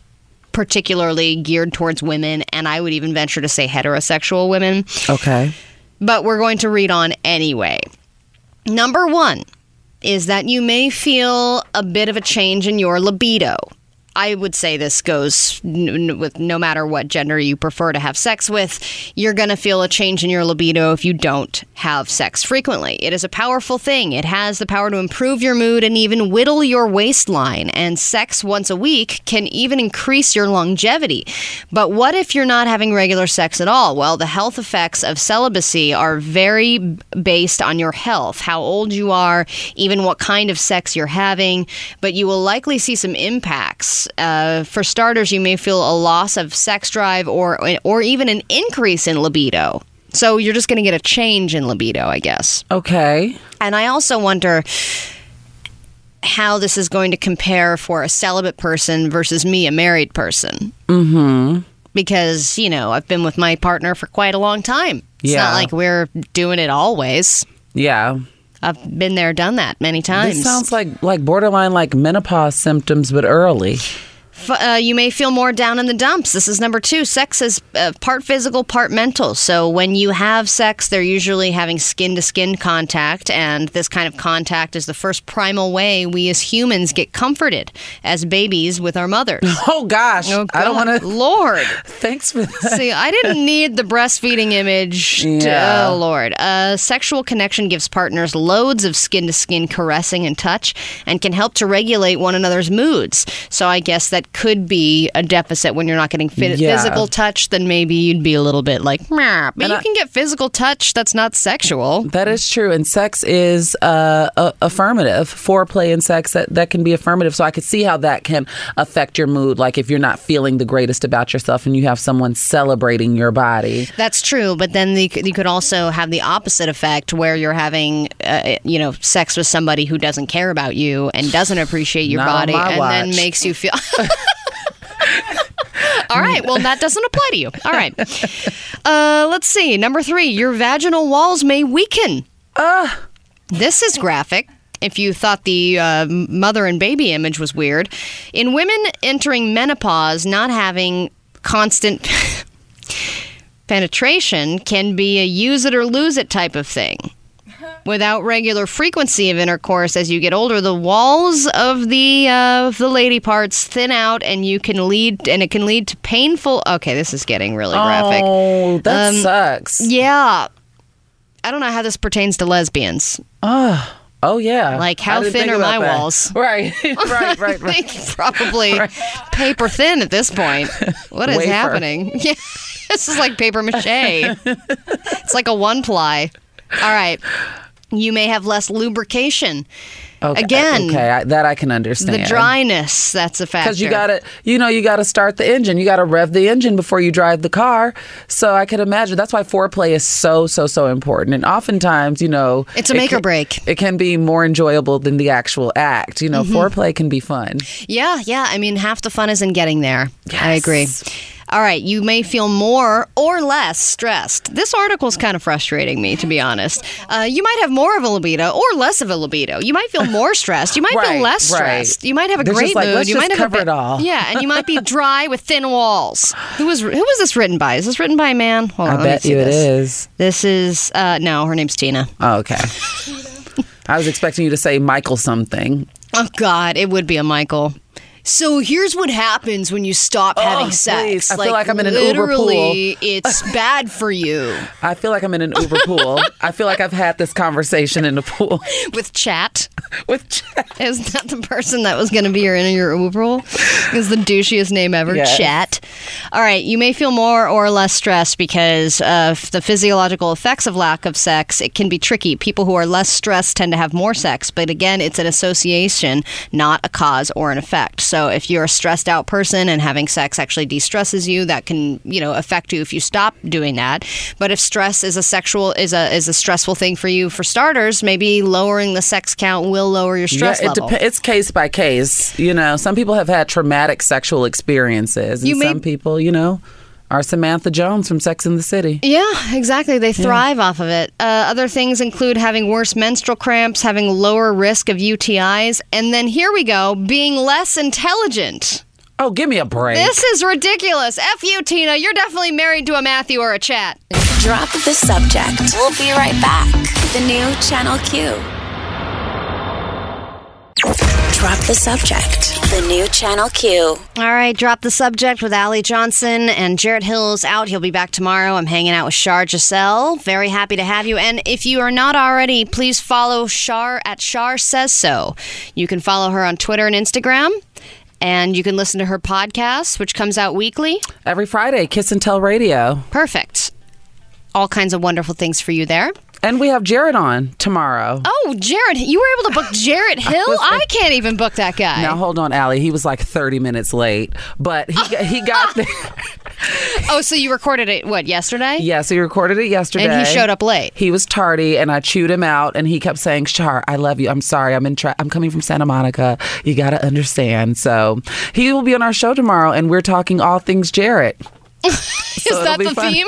particularly geared towards women and I would even venture to say heterosexual women Okay. but we're going to read on anyway. Number one is that you may feel a bit of a change in your libido. I would say this goes with no matter what gender you prefer to have sex with, you're going to feel a change in your libido if you don't have sex frequently. It is a powerful thing. It has the power to improve your mood and even whittle your waistline. And sex once a week can even increase your longevity. But what if you're not having regular sex at all? Well, the health effects of celibacy are very based on your health, how old you are, even what kind of sex you're having. But you will likely see some impacts. Uh, for starters, you may feel a loss of sex drive or or even an increase in libido. So you're just going to get a change in libido, I guess. Okay. And I also wonder how this is going to compare for a celibate person versus me, a married person. Mm-hmm. Because, you know, I've been with my partner for quite a long time. It's Yeah. not like we're doing it always. Yeah. I've been there, done that many times. This sounds like like borderline like menopause symptoms, but early. F- uh, you may feel more down in the dumps. This is number two. Sex is uh, part physical, part mental. So when you have sex, they're usually having skin to skin contact, and this kind of contact is the first primal way we as humans get comforted as babies with our mothers. Oh gosh, Oh, I don't want to. Lord. Thanks for that. See, I didn't need the breastfeeding image. to- Yeah. oh, Lord. A sexual connection gives partners loads of skin to skin caressing and touch and can help to regulate one another's moods. So I guess that could be a deficit when you're not getting fit- Yeah. physical touch, then maybe you'd be a little bit like, Meh. but And you I- can get physical touch that's not sexual. That is true, and sex is uh, a- affirmative. Foreplay and sex that, that can be affirmative. So I could see how that can affect your mood. Like if you're not feeling the greatest about yourself, and you have someone celebrating your body. That's true, but then the, you could also have the opposite effect where you're having, uh, you know, sex with somebody who doesn't care about you and doesn't appreciate your Not body, and then makes you feel. All right, well, that doesn't apply to you. All right. Uh, let's see. Number three, your vaginal walls may weaken. This is graphic. If you thought the uh, mother and baby image was weird, in women entering menopause, not having constant penetration can be a use it or lose it type of thing. Without regular frequency of intercourse, as you get older, the walls of the uh, the lady parts thin out, and you can lead, and it can lead to painful. Okay, this is getting really graphic. Oh, that Um, sucks. Yeah, I don't know how this pertains to lesbians. Oh yeah. Like, how thin are my that. walls? Right, right, right, I right. think probably paper thin at this point. What is Wafer. happening? Yeah, this is like paper mache. it's like a one ply. All right. You may have less lubrication. Okay, Again, okay, I, that I can understand. The dryness, that's a factor. because you got to, you know, you got to start the engine. You got to rev the engine before you drive the car. So I can imagine that's why foreplay is so, so, so important. And oftentimes, you know, It's a it make or break. It can be more enjoyable than the actual act. You know, Mm-hmm. foreplay can be fun. Yeah, yeah. I mean, half the fun is in getting there. I agree. All right, you may feel more or less stressed. This article is kind of frustrating me, to be honest. Uh, you might have more of a libido or less of a libido. You might feel more stressed. You might Right, feel less right. stressed. You might have a They're great like, mood. you might have cover a it all. Yeah, and you might be dry with thin walls. Who was who was this written by? Is this written by a man? Hold I bet you it this. is. This is uh, no, her name's Tina. Oh, okay. I was expecting you to say Michael something. Oh God, it would be a Michael. So here's what happens when you stop oh, having sex. Oh, please. I feel like I'm in an Uber literally, it's bad for you. I feel like I'm in an Uber pool. I feel like I've had this conversation in the pool With Chad, with Chad. is that the person that was going to be your in your Uber pool? Is the douchiest name ever. Yes. Chad. All right, you may feel more or less stressed because of the physiological effects of lack of sex. It can be tricky. People who are less stressed tend to have more sex, but again, it's an association, not a cause or an effect. So if you're a stressed out person and having sex actually de-stresses you, that can, you know, affect you if you stop doing that. But if stress is a sexual is a is a stressful thing for you for starters, maybe lowering the sex count will lower your stress yeah, it level. depe- it's case by case. You know, some people have had traumatic sexual experiences, and You may- some people, you know, are Samantha Jones from Sex and the City. Yeah, exactly. They thrive off of it. Uh, other things include having worse menstrual cramps, having lower risk of UTIs, and then here we go, being less intelligent. Oh, give me a break. This is ridiculous. F you, Tina. You're definitely married to a Matthew or a Chad. Drop the subject. We'll be right back. The new Channel Q. Drop the subject. The new Channel Q. All right, drop the subject with Allie Johnson and Jarrett Hill's out. He'll be back tomorrow. I'm hanging out with Shar Giselle. Very happy to have you. And if you are not already, please follow Shar at Shar Says So. You can follow her on Twitter and Instagram. And you can listen to her podcast, which comes out weekly. Every Friday, Kiss and Tell Radio. Perfect. All kinds of wonderful things for you there. And we have Jarrett on tomorrow. Oh, Jarrett, you were able to book Jarrett Hill? I can't even book that guy. Now hold on, Allie. He was like 30 minutes late, but he got, he got there. Oh, so you recorded it, what, yesterday? Yeah, so he recorded it yesterday. And he showed up late. He was tardy, and I chewed him out, and he kept saying, "Shar, I love you. I'm sorry. I'm in. Tra- I'm coming from Santa Monica. You got to understand." So he will be on our show tomorrow, and we're talking all things Jarrett. Is that the fun. theme?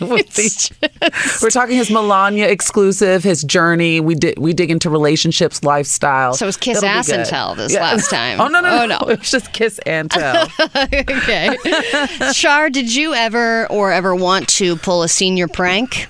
Will We're talking his Melania exclusive, his journey. We did we dig into relationships, lifestyle. So it was kiss It'll ass and tell this last time. Oh no no Oh, no! no. It was just kiss and tell. okay. Shar, did you ever or ever want to pull a senior prank?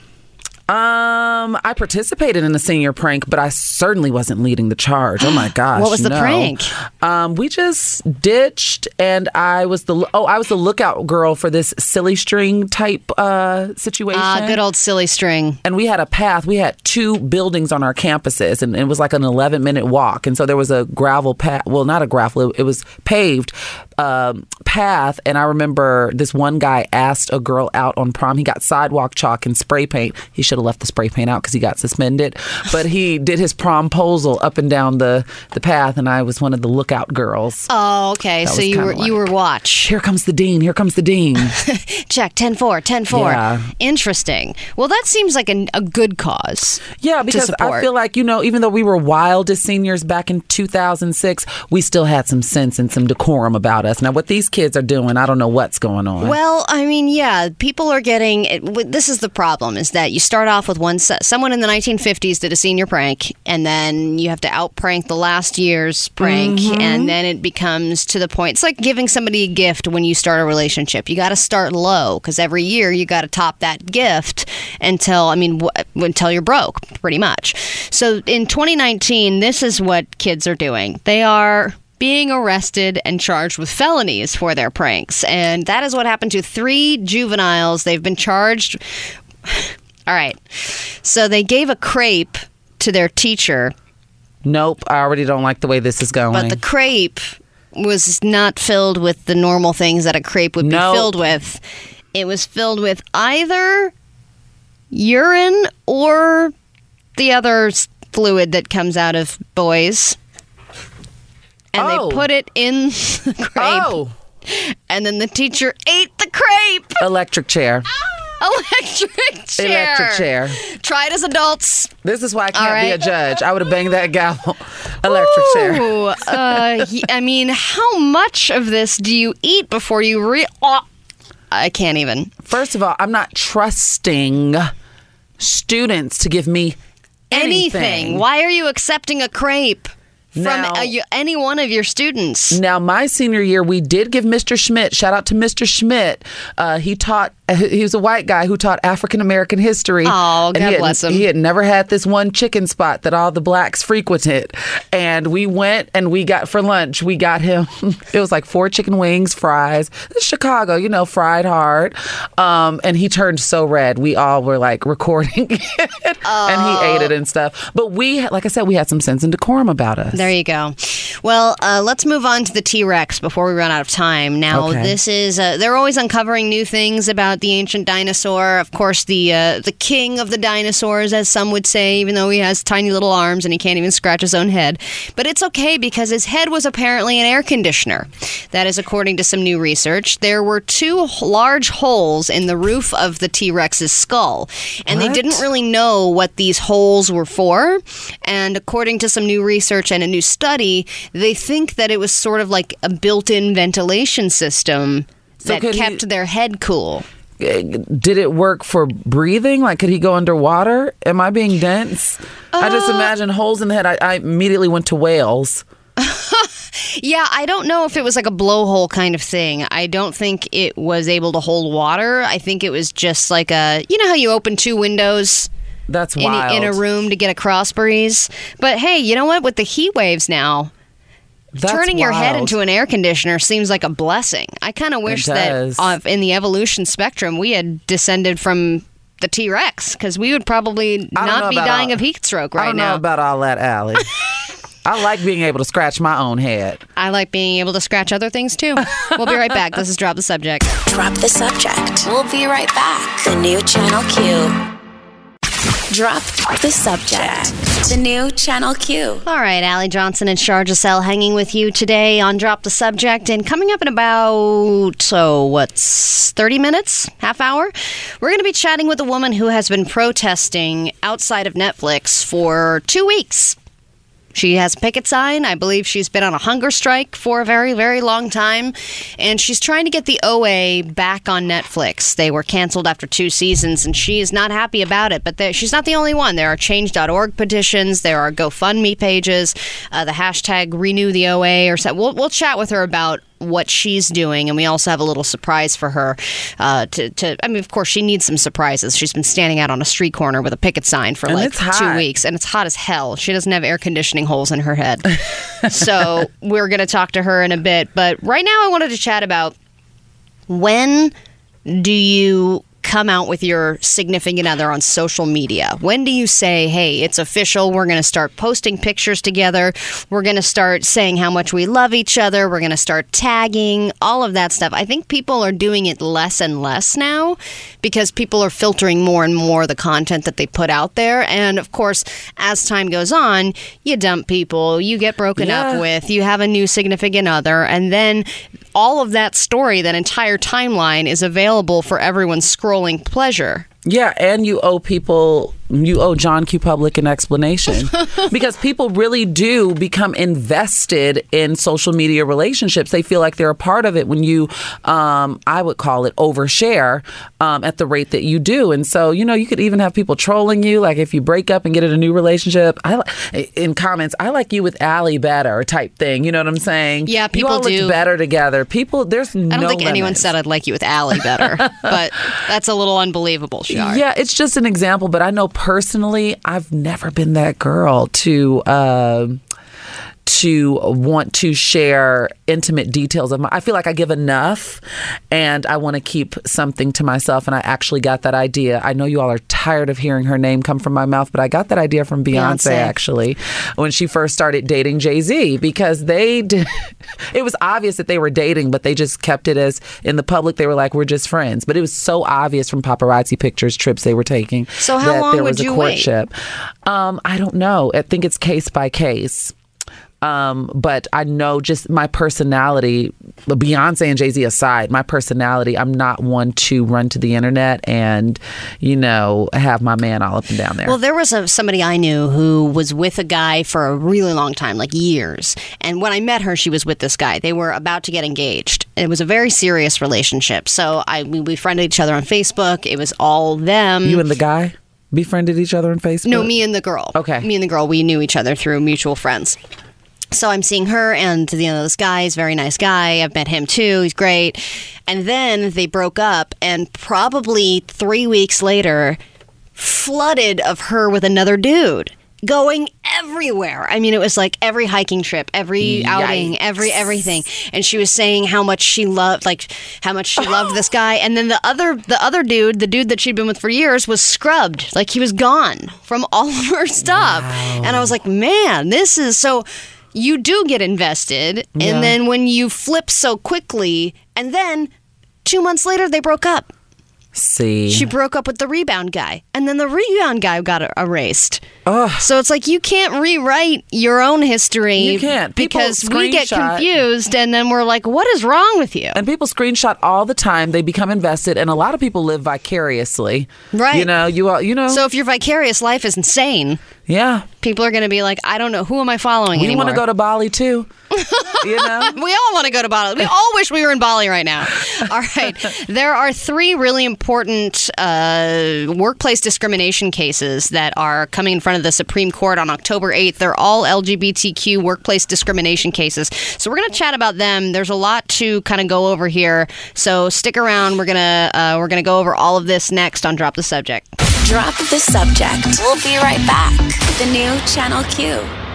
Um, I participated in a senior prank, but I certainly wasn't leading the charge. Oh my gosh! What was the no. prank? Um, we just ditched, and I was the oh, I was the lookout girl for this silly string type uh situation. Ah, good old silly string. and we had a path. We had two buildings on our campuses, and it was like an 11 minute walk. And so there was a gravel path. Well, not a gravel. It was paved um, path. And I remember this one guy asked a girl out on prom. He got sidewalk chalk and spray paint. He should have left the spray paint out because he got suspended. But he did his promposal up and down the the path, and I was one of the lookout girls. Oh, okay. That so you were kinda you were watch. Here comes the dean. Here comes the dean. Check 10-4, 10-4. Yeah. Interesting. Well, that seems like a, a good cause. Yeah, because I feel like, you know, even though we were wild as seniors back in 2006, we still had some sense and some decorum about us. Now, what these kids are doing, I don't know what's going on. Well, I mean, yeah, people are getting. This is the problem: is that you start off with one. Someone in the 1950s did a senior prank, and then you have to out prank the last year's prank, mm-hmm. and then it becomes to the point. It's like giving somebody a gift when you start a relationship. You got to start low because every year you got to top that gift until I mean, w- until you're broke, pretty much. So in 2019, this is what kids are doing. They are being arrested and charged with felonies for their pranks. And that is what happened to three juveniles. They've been charged. All right. So they gave a crepe to their teacher, nope, I already don't like the way this is going. but the crepe was not filled with the normal things that a crepe would Nope. be filled with. It was filled with either urine or the other fluid that comes out of boys. And Oh. they put it in the crepe. oh, And then the teacher ate the crepe. electric chair. Electric chair. Electric chair. Try it as adults. This is why I can't be a judge. I would have banged that gavel. electric chair. Uh, I mean, how much of this do you eat before you re? Oh, I can't even. First of all, I'm not trusting students to give me Anything. anything. Why are you accepting a crepe Now- uh, you, any one of your students? Now, my senior year, we did give Mr. Schmidt, shout out to Mr. Schmidt. Uh, he taught, he was a white guy who taught African American history. Oh, God he had, bless him. He had never had this one chicken spot that all the blacks frequented. And we went and we got for lunch, we got him, it was like four chicken wings, fries. This is Chicago, you know, fried hard. Um, and he turned so red. We all were like recording it and he ate it and stuff. But we, like I said, we had some sense and decorum about us. There you go. Well, uh, let's move on to the T Rex before we run out of time. Now, Okay. this is uh, they're always uncovering new things about the ancient dinosaur. Of course, the uh, the king of the dinosaurs, as some would say, even though he has tiny little arms and he can't even scratch his own head. But it's okay because his head was apparently an air conditioner. That is according to some new research. There were two large holes in the roof of the T Rex's skull, and they didn't really know what these holes were for. And according to some new research and a new study, they think that it was sort of like a built in ventilation system So that could he- kept their head cool. did it work for breathing? Like, could he go underwater? Am I being dense? I just uh, imagine holes in the head. I, I immediately went to whales. Yeah, I don't know if it was like a blowhole kind of thing. I don't think it was able to hold water. I think it was just like a, you know how you open two windows That's in wild. a, in a room to get a cross breeze? But hey, you know what? With the heat waves now, That's turning your head into an air conditioner seems like a blessing. I kind of wish that uh, in the evolution spectrum we had descended from the T Rex because we would probably don't be dying all- of heat stroke I right don't now. know about all that, Allie. I like being able to scratch my own head. I like being able to scratch other things too. we'll be right back. This is Drop the Subject. Drop the subject. We'll be right back. The new Channel Q. Drop the subject. The new Channel Q. All right, Allie Johnson and Shar Giselle hanging with you today on Drop the Subject. And coming up in about, so what's 30 minutes, half hour, we're going to be chatting with a woman who has been protesting outside of Netflix for two weeks. She has a picket sign. I believe she's been on a hunger strike for a very, very long time. And she's trying to get the OA back on Netflix. They were canceled after two seasons, and she is not happy about it. But she's not the only one. There are change.org petitions, there are GoFundMe pages, uh, the hashtag renew the OA, or so. We'll, we'll chat with her about what she's doing, and we also have a little surprise for her. Uh, to, to, I mean, of course, she needs some surprises. She's been standing out on a street corner with a picket sign for And like two weeks, and it's hot as hell. She doesn't have air conditioning holes in her head. so we're going to talk to her in a bit. But right now, I wanted to chat about when do you come out with your significant other on social media? When do you say, hey, it's official? We're going to start posting pictures together. We're going to start saying how much we love each other. We're going to start tagging, all of that stuff. I think people are doing it less and less now because people are filtering more and more the content that they put out there. And of course, as time goes on, you dump people, you get broken Yeah. up with, you have a new significant other, and then all of that story, that entire timeline is available for everyone's scrolling pleasure. Yeah, and you owe people you owe John Q. Public an explanation because people really do become invested in social media relationships. They feel like they're a part of it when you, um, I would call it overshare um, at the rate that you do. And so, you know, you could even have people trolling you. Like if you break up and get in a new relationship, I in comments, I like you with Allie better type thing. You know what I'm saying? Yeah, you people all do. looked better together. People, there's no I don't no think anyone said I'd like you with Allie better, but that's a little unbelievable, Shar. Yeah, it's just an example, but I know personally, I've never been that girl to. um to want to share intimate details of my I feel like I give enough and I want to keep something to myself and I actually got that idea. I know you all are tired of hearing her name come from my mouth, but I got that idea from Beyonce, Beyonce. actually when she first started dating Jay-Z because they did it was obvious that they were dating, but they just kept it as in the public they were like we're just friends. But it was so obvious from paparazzi pictures, trips they were taking So how that long there would was a you wait? Um, I don't know. I think it's case by case. Um, but I know just my personality, Beyonce and Jay Z aside, my personality, I'm not one to run to the internet and, you know, have my man all up and down there. Well, there was a, somebody I knew who was with a guy for a really long time, like years. And when I met her, she was with this guy. They were about to get engaged. It was a very serious relationship. So I we befriended each other on Facebook. It was all them. you and the guy befriended each other on Facebook? No, me and the girl. Okay. Me and the girl, we knew each other through mutual friends. So I'm seeing her and you know this guy is a very nice guy. I've met him too. He's great. And then they broke up and probably 3 weeks later flooded of her with another dude going everywhere. I mean it was like every hiking trip, every outing, every everything. And she was saying how much she loved like how much she loved this guy and then the other the other dude, the dude that she'd been with for years was scrubbed. Like he was gone from all of her stuff. And I was like, "Man, this is so you do get invested Yeah. and then when you flip so quickly and then 2 months later they broke up. See. She broke up with the rebound guy, and then the rebound guy got er- erased. So it's like you can't rewrite your own history. You can't. People because we get confused, and then we're like, "What is wrong with you?" and people screenshot all the time. They become invested, and a lot of people live vicariously. Right. You know, you all, you know. So if your vicarious life is insane, yeah. people are going to be like, "I don't know who am I following We anymore." want to go to Bali too. you know. We all want to go to Bali. We all wish we were in Bali right now. All right. There are three really important uh, workplace discrimination cases that are coming in front of the Supreme Court on October 8th. They're all LGBTQ workplace discrimination cases. So we're going to chat about them. There's a lot to kind of go over here. So stick around. We're going to uh, we're going to go over all of this next on Drop the Subject. Drop the subject. We'll be right back. The new Channel Q.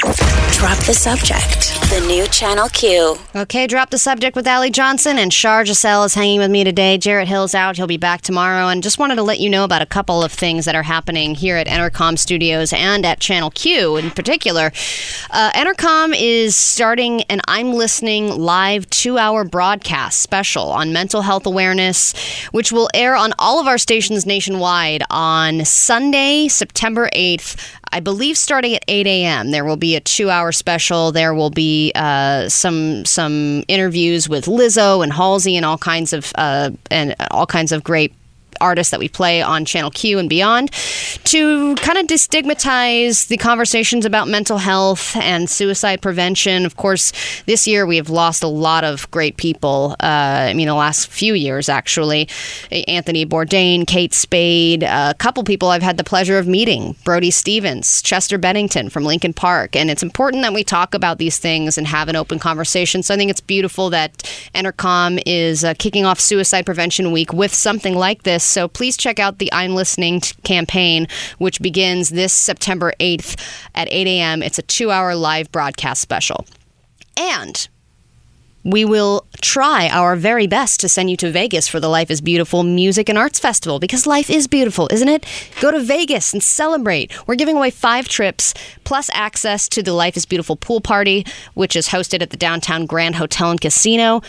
Drop the subject. The new Channel Q. Okay, drop the subject with Allie Johnson and Shar Giselle is hanging with me today. Jarrett Hill's out. He'll be back tomorrow. And just wanted to let you know about a couple of things that are happening here at Entercom Studios and at Channel Q in particular. Uh, Entercom is starting an I'm Listening live two hour broadcast special on mental health awareness, which will air on all of our stations nationwide on Sunday, September 8th. I believe starting at 8 a.m. There will be a two-hour special. There will be uh, some some interviews with Lizzo and Halsey and all kinds of uh, and all kinds of great artists that we play on Channel Q and beyond to kind of destigmatize the conversations about mental health and suicide prevention. Of course, this year we have lost a lot of great people. Uh, I mean, the last few years, actually. Anthony Bourdain, Kate Spade, a couple people I've had the pleasure of meeting Brody Stevens, Chester Bennington from Linkin Park. And it's important that we talk about these things and have an open conversation. So I think it's beautiful that Entercom is uh, kicking off Suicide Prevention Week with something like this. So please check out the I'm Listening campaign, which begins this September 8th at 8 a.m. It's a two hour live broadcast special. And we will try our very best to send you to Vegas for the Life is Beautiful Music and Arts Festival because life is beautiful, isn't it? Go to Vegas and celebrate. We're giving away five trips plus access to the Life is Beautiful pool party, which is hosted at the Downtown Grand Hotel and Casino.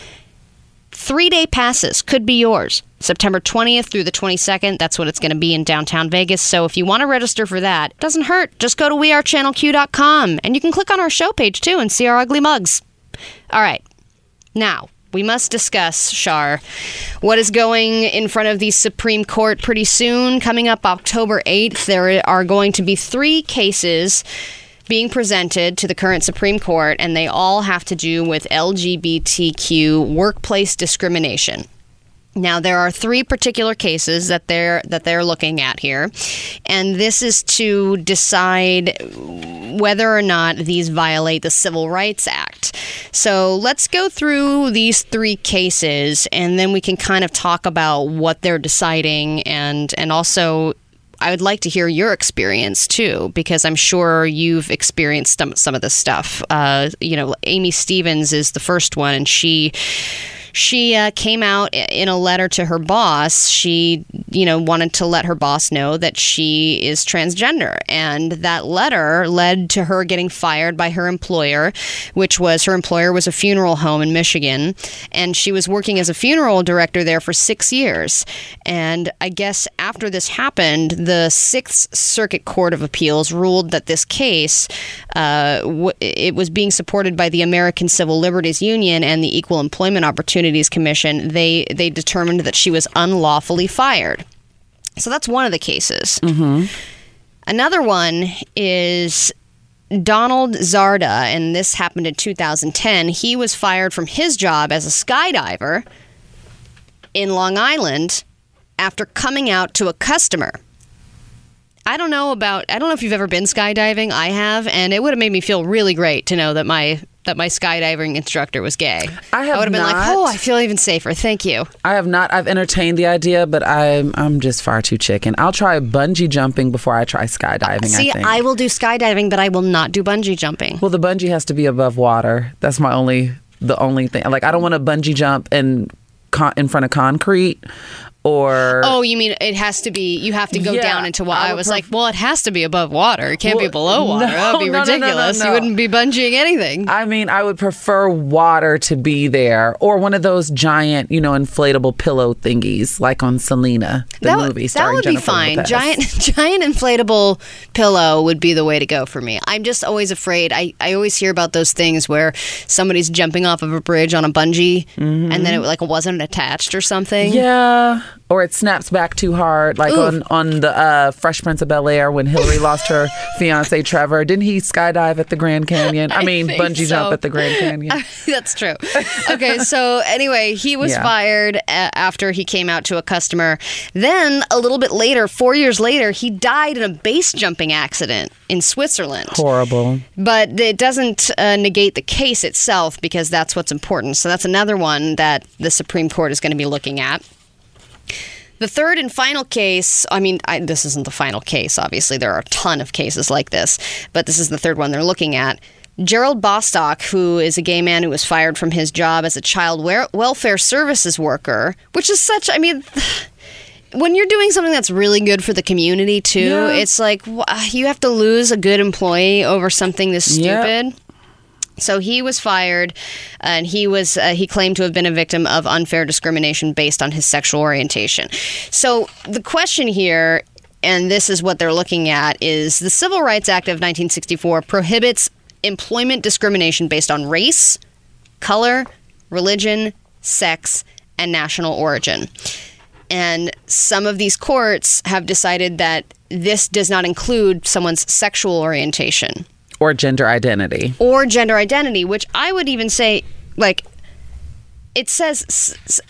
Three day passes could be yours. September 20th through the 22nd. That's what it's going to be in downtown Vegas. So if you want to register for that, doesn't hurt. Just go to wearechannelq.com and you can click on our show page too and see our ugly mugs. All right. Now, we must discuss, Shar, what is going in front of the Supreme Court pretty soon. Coming up October 8th, there are going to be three cases being presented to the current Supreme Court, and they all have to do with LGBTQ workplace discrimination. Now there are three particular cases that they're that they're looking at here, and this is to decide whether or not these violate the Civil Rights Act. So let's go through these three cases, and then we can kind of talk about what they're deciding, and and also I would like to hear your experience too, because I'm sure you've experienced some, some of this stuff. Uh, you know, Aimee Stephens is the first one, and she she uh, came out in a letter to her boss. She, you know, wanted to let her boss know that she is transgender. And that letter led to her getting fired by her employer, which was her employer was a funeral home in Michigan. And she was working as a funeral director there for six years. And I guess after this happened, the Sixth Circuit Court of Appeals ruled that this case uh, w- it was being supported by the American Civil Liberties Union and the Equal Employment Opportunities Commission. They they determined that she was unlawfully fired. So that's one of the cases. Mm-hmm. Another one is Donald Zarda, and this happened in 2010. He was fired from his job as a skydiver in Long Island after coming out to a customer. I don't know about I don't know if you've ever been skydiving. I have, and it would have made me feel really great to know that my that my skydiving instructor was gay. I have would have been like, "Oh, I feel even safer. Thank you." I have not. I've entertained the idea, but I'm I'm just far too chicken. I'll try bungee jumping before I try skydiving. See, I think. I will do skydiving, but I will not do bungee jumping. well, the bungee has to be above water. That's my only the only thing. Like I don't want to bungee jump and in front of concrete or Oh, you mean it has to be? You have to go Yeah, down into water. I I was pref- like, well, it has to be above water. It can't be below water. no, That would be no, ridiculous. no. You wouldn't be bungeeing anything. I mean, I would prefer water to be there, or one of those giant, you know, inflatable pillow thingies, like on Selena, the that movie that would be fine. Lopez. Giant, giant inflatable pillow would be the way to go for me. I'm just always afraid. I, I always hear about those things where somebody's jumping off of a bridge on a bungee, and then it like wasn't attached or something. Mm-hmm. Yeah, or it snaps back too hard, like on on the uh, Fresh Prince of Bel Air when Hillary lost her fiance Trevor. Didn't he skydive at the Grand Canyon? I, mean, think bungee so. jump at the Grand Canyon. That's true. Okay, so anyway, he was Yeah. fired after he came out to a customer. Then a little bit later, four years later, he died in a base jumping accident in Switzerland. Horrible. But it doesn't uh, negate the case itself because that's what's important. So that's another one that the Supreme Court is going to be looking at. The third and final case, I mean, I, this isn't the final case, obviously. There are a ton of cases like this, but this is the third one they're looking at. Gerald Bostock, who is a gay man who was fired from his job as a child wel- welfare services worker, which is such, I mean, when you're doing something that's really good for the community, too, Yeah. it's like you have to lose a good employee over something this stupid. So he was fired, and he was uh, he claimed to have been a victim of unfair discrimination based on his sexual orientation. So the question here, and this is what they're looking at, is the Civil Rights Act of 1964 prohibits employment discrimination based on race, color, religion, sex, and national origin. And some of these courts have decided that this does not include someone's sexual orientation Or gender identity. or gender identity, which I would even say, like, it says.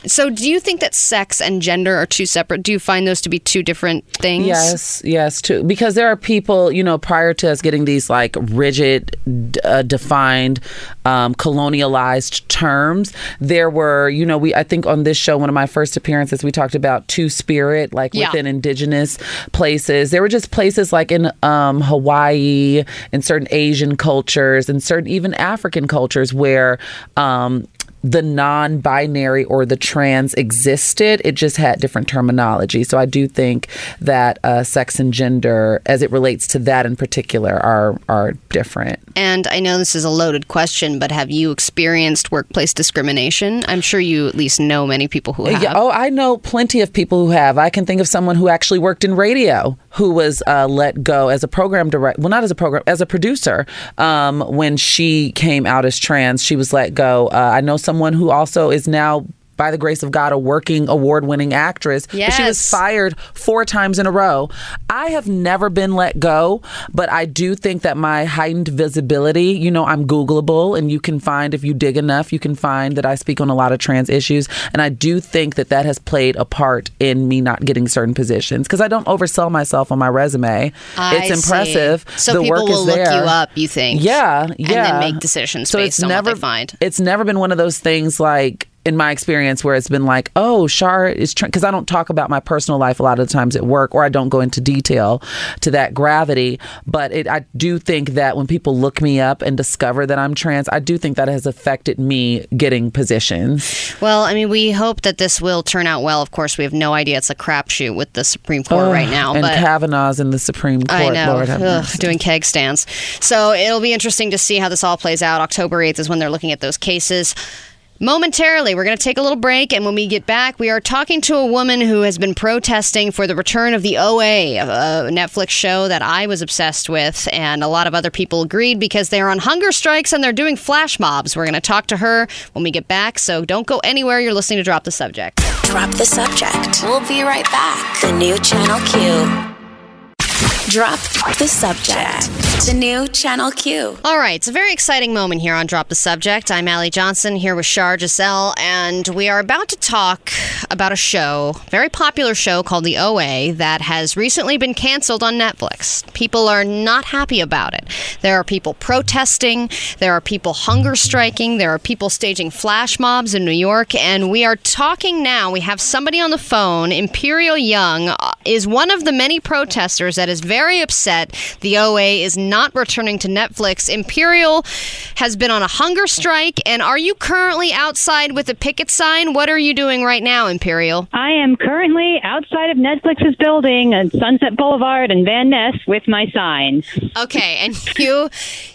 So, do you think that sex and gender are two separate? Do you find those to be two different things? Yes, yes, too. Because there are people, you know, prior to us getting these like rigid, uh, defined, um, colonialized terms, there were, you know, we, I think on this show, one of my first appearances, we talked about two spirit, like Yeah. within indigenous places. There were just places like in um, Hawaii, in certain Asian cultures, and certain even African cultures where, um, the non-binary or the trans existed it just had different terminology so i do think that uh, sex and gender as it relates to that in particular are are different And I know this is a loaded question, but have you experienced workplace discrimination? I'm sure you at least know many people who have. Yeah, oh i know plenty of people who have i can think of someone who actually worked in radio who was uh, let go as a program director. Well, not as a program, as a producer. Um, when she came out as trans, she was let go. Uh, I know someone who also is now. By the grace of God, a working award winning actress. But she was fired four times in a row. I have never been let go, but I do think that my heightened visibility, you know, I'm Googleable and you can find, if you dig enough, you can find that I speak on a lot of trans issues. And I do think that that has played a part in me not getting certain positions because I don't oversell myself on my resume. I it's impressive. see. So the people work will is look there. you up, you think? Yeah, Yeah. And then make decisions so based it's on never, what they find. It's never been one of those things like in my experience where it's been like, oh, Shar is because I don't talk about my personal life a lot of the times at work, or I don't go into detail to that gravity. But it, I do think that when people look me up and discover that I'm trans, I do think that has affected me getting positions. Well, I mean, we hope that this will turn out well. Of course, we have no idea. It's a crapshoot with the Supreme Court right now. and but Kavanaugh's in the Supreme Court. I know, Lord Ugh, doing keg stands. So it'll be interesting to see how this all plays out. October 8th is when they're looking at those cases. Momentarily, we're going to take a little break, and when we get back, we are talking to a woman who has been protesting for the return of the OA, a Netflix show that I was obsessed with, and a lot of other people agreed because they're on hunger strikes and they're doing flash mobs. We're going to talk to her when we get back, so don't go anywhere. You're listening to Drop the Subject. Drop the subject. We'll be right back. The new Channel Q. Drop the subject. The new Channel Q. All right, it's a very exciting moment here on Drop the Subject. I'm Allie Johnson here with Shar Giselle, and we are about to talk about a show, very popular show called The OA, that has recently been canceled on Netflix. People are not happy about it. There are people protesting, there are people hunger striking, there are people staging flash mobs in New York, and we are talking now. We have somebody on the phone. Imperial Young uh, is one of the many protesters that is very upset the OA is not returning to Netflix. Imperial has been on a hunger strike, and are you currently outside with a picket sign? What are you doing right now, Imperial? I am currently outside of Netflix's building at Sunset Boulevard and Van Ness with my sign. Okay, and you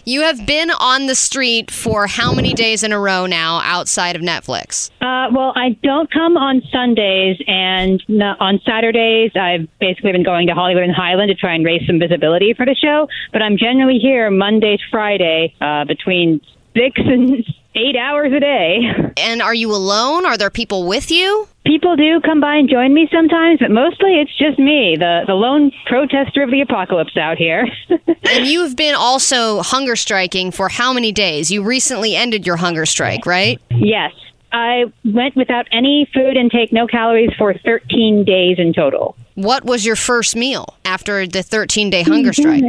you have been on the street for how many days in a row now outside of Netflix? Uh, well, I don't come on Sundays, and no, on Saturdays, I've basically been going to Hollywood and Highland to try and raise some visibility for the show. But I'm generally here Monday to Friday uh, between six and eight hours a day. And are you alone? Are there people with you? People do come by and join me sometimes, but mostly it's just me, the, the lone protester of the apocalypse out here. And you've been also hunger striking for how many days? You recently ended your hunger strike, right? Yes. I went without any food intake, no calories for 13 days in total. What was your first meal after the 13 day mm-hmm. hunger strike?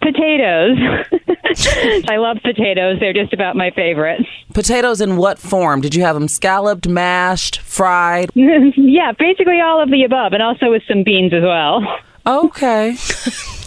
Potatoes. I love potatoes. They're just about my favorite. Potatoes in what form? Did you have them scalloped, mashed, fried? yeah, basically all of the above, and also with some beans as well. Okay.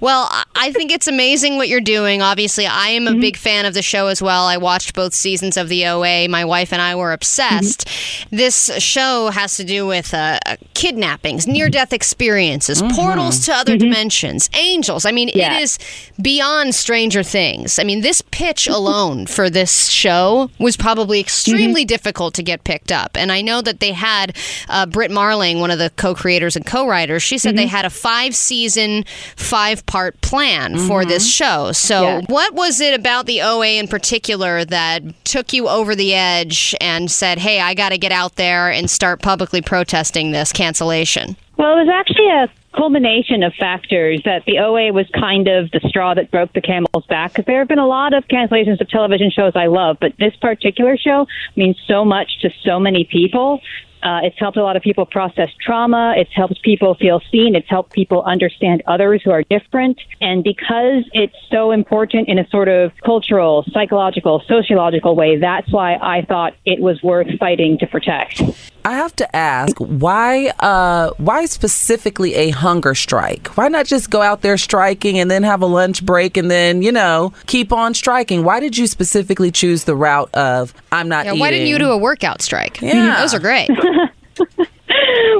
Well, I- think it's amazing what you're doing. Obviously, I am a mm-hmm. big fan of the show as well. I watched both seasons of the OA. My wife and I were obsessed. Mm-hmm. This show has to do with uh, uh, kidnappings, near death experiences, mm-hmm. portals to other dimensions, angels. I mean, Yeah. it is beyond Stranger Things. I mean, this pitch alone for this show was probably extremely difficult to get picked up. And I know that they had uh, Brit Marling, one of the co creators and co writers, she said they had a five season, five part plan for this mm-hmm. show. So, Yeah. what was it about the OA in particular that took you over the edge and said, hey, I got to get out there and start publicly protesting this cancellation? Well, it was actually a culmination of factors that the OA was kind of the straw that broke the camel's back because there have been a lot of cancellations of television shows I love, but this particular show means so much to so many people. Uh, it's helped a lot of people process trauma. It's helped people feel seen. It's helped people understand others who are different. And because it's so important in a sort of cultural, psychological, sociological way, that's why I thought it was worth fighting to protect. I have to ask why uh why specifically a hunger strike? Why not just go out there striking and then have a lunch break and then, you know, keep on striking? Why did you specifically choose the route of I'm not Yeah, eating? why didn't you do a workout strike? Yeah. Those are great.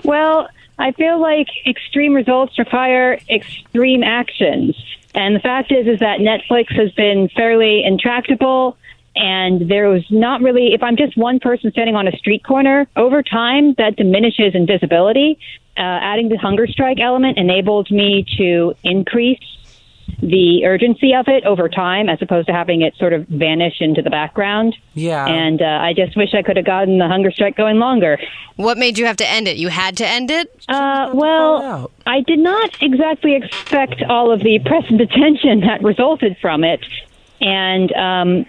Well, I feel like extreme results require extreme actions. And the fact is, is that Netflix has been fairly intractable and there was not really, if I'm just one person standing on a street corner, over time that diminishes in visibility. Uh, adding the hunger strike element enabled me to increase the urgency of it over time as opposed to having it sort of vanish into the background. Yeah. And uh, I just wish I could have gotten the hunger strike going longer. What made you have to end it? You had to end it? Uh, well. I did not exactly expect all of the press and attention that resulted from it. And um,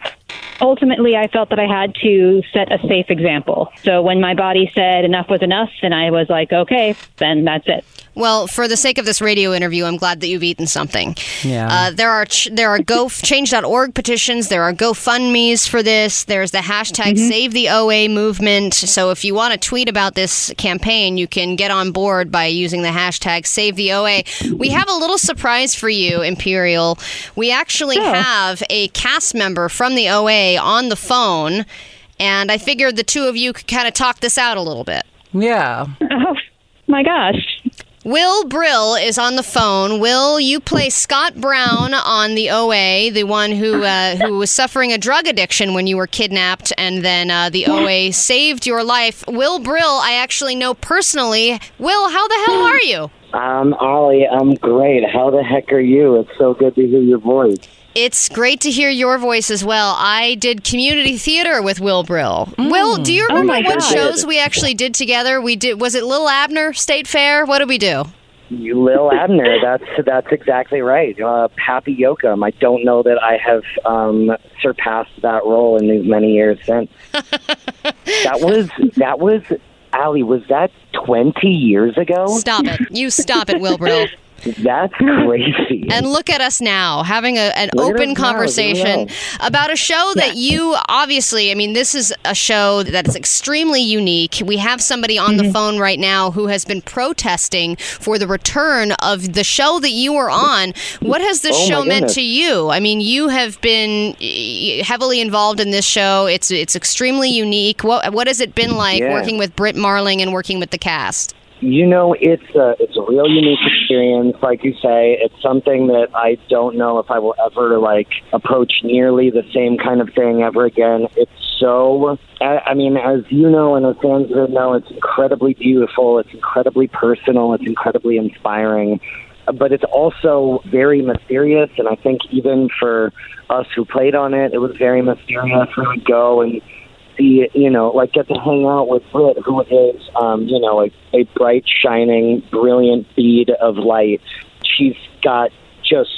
ultimately, I felt that I had to set a safe example. So when my body said enough was enough, then I was like, okay, then that's it. Well, for the sake of this radio interview, I'm glad that you've eaten something. Yeah. Uh, there are ch- there are go change.org petitions. There are GoFundmes for this. There's the hashtag Save the OA movement. So if you want to tweet about this campaign, you can get on board by using the hashtag Save the OA. We have a little surprise for you, Imperial. We actually have a cast member from the OA on the phone, and I figured the two of you could kind of talk this out a little bit. yeah. Oh, my gosh. Will Brill is on the phone. Will, you play Scott Brown on the OA, the one who uh, who was suffering a drug addiction when you were kidnapped, and then uh, the OA saved your life. Will Brill, I actually know personally. Will, how the hell are you? Um, Allie, I'm great. How the heck are you? It's so good to hear your voice. It's great to hear your voice as well. I did community theater with Will Brill. Will, do you remember my what God. shows we actually did together? We did. Was it Lil Abner State Fair? What did we do? You Lil Abner, that's that's exactly right. Uh, Pappy Yokum. I don't know that I have um, surpassed that role in these many years since. that was that was Allie. Was that twenty years ago? Stop it! You stop it, Brill. That's crazy. And look at us now having a, an Look open us now, conversation about a show that you obviously, I mean, this is a show that is extremely unique. We have somebody on Mm-hmm. the phone right now who has been protesting for the return of the show that you were on. What has this Oh, show meant to you? I mean, you have been heavily involved in this show. It's it's extremely unique. What what has it been like Yeah. working with Brit Marling and working with the cast? You know, it's a it's a real unique experience. Like you say, it's something that I don't know if I will ever like approach nearly the same kind of thing ever again. It's so. I I mean, as you know, and as fans would know, it's incredibly beautiful. It's incredibly personal. It's incredibly inspiring. But it's also very mysterious, and I think even for us who played on it, it was very mysterious. We would go and you know, like get to hang out with Brit, who is, um, you know, a, a bright, shining, brilliant bead of light. She's got just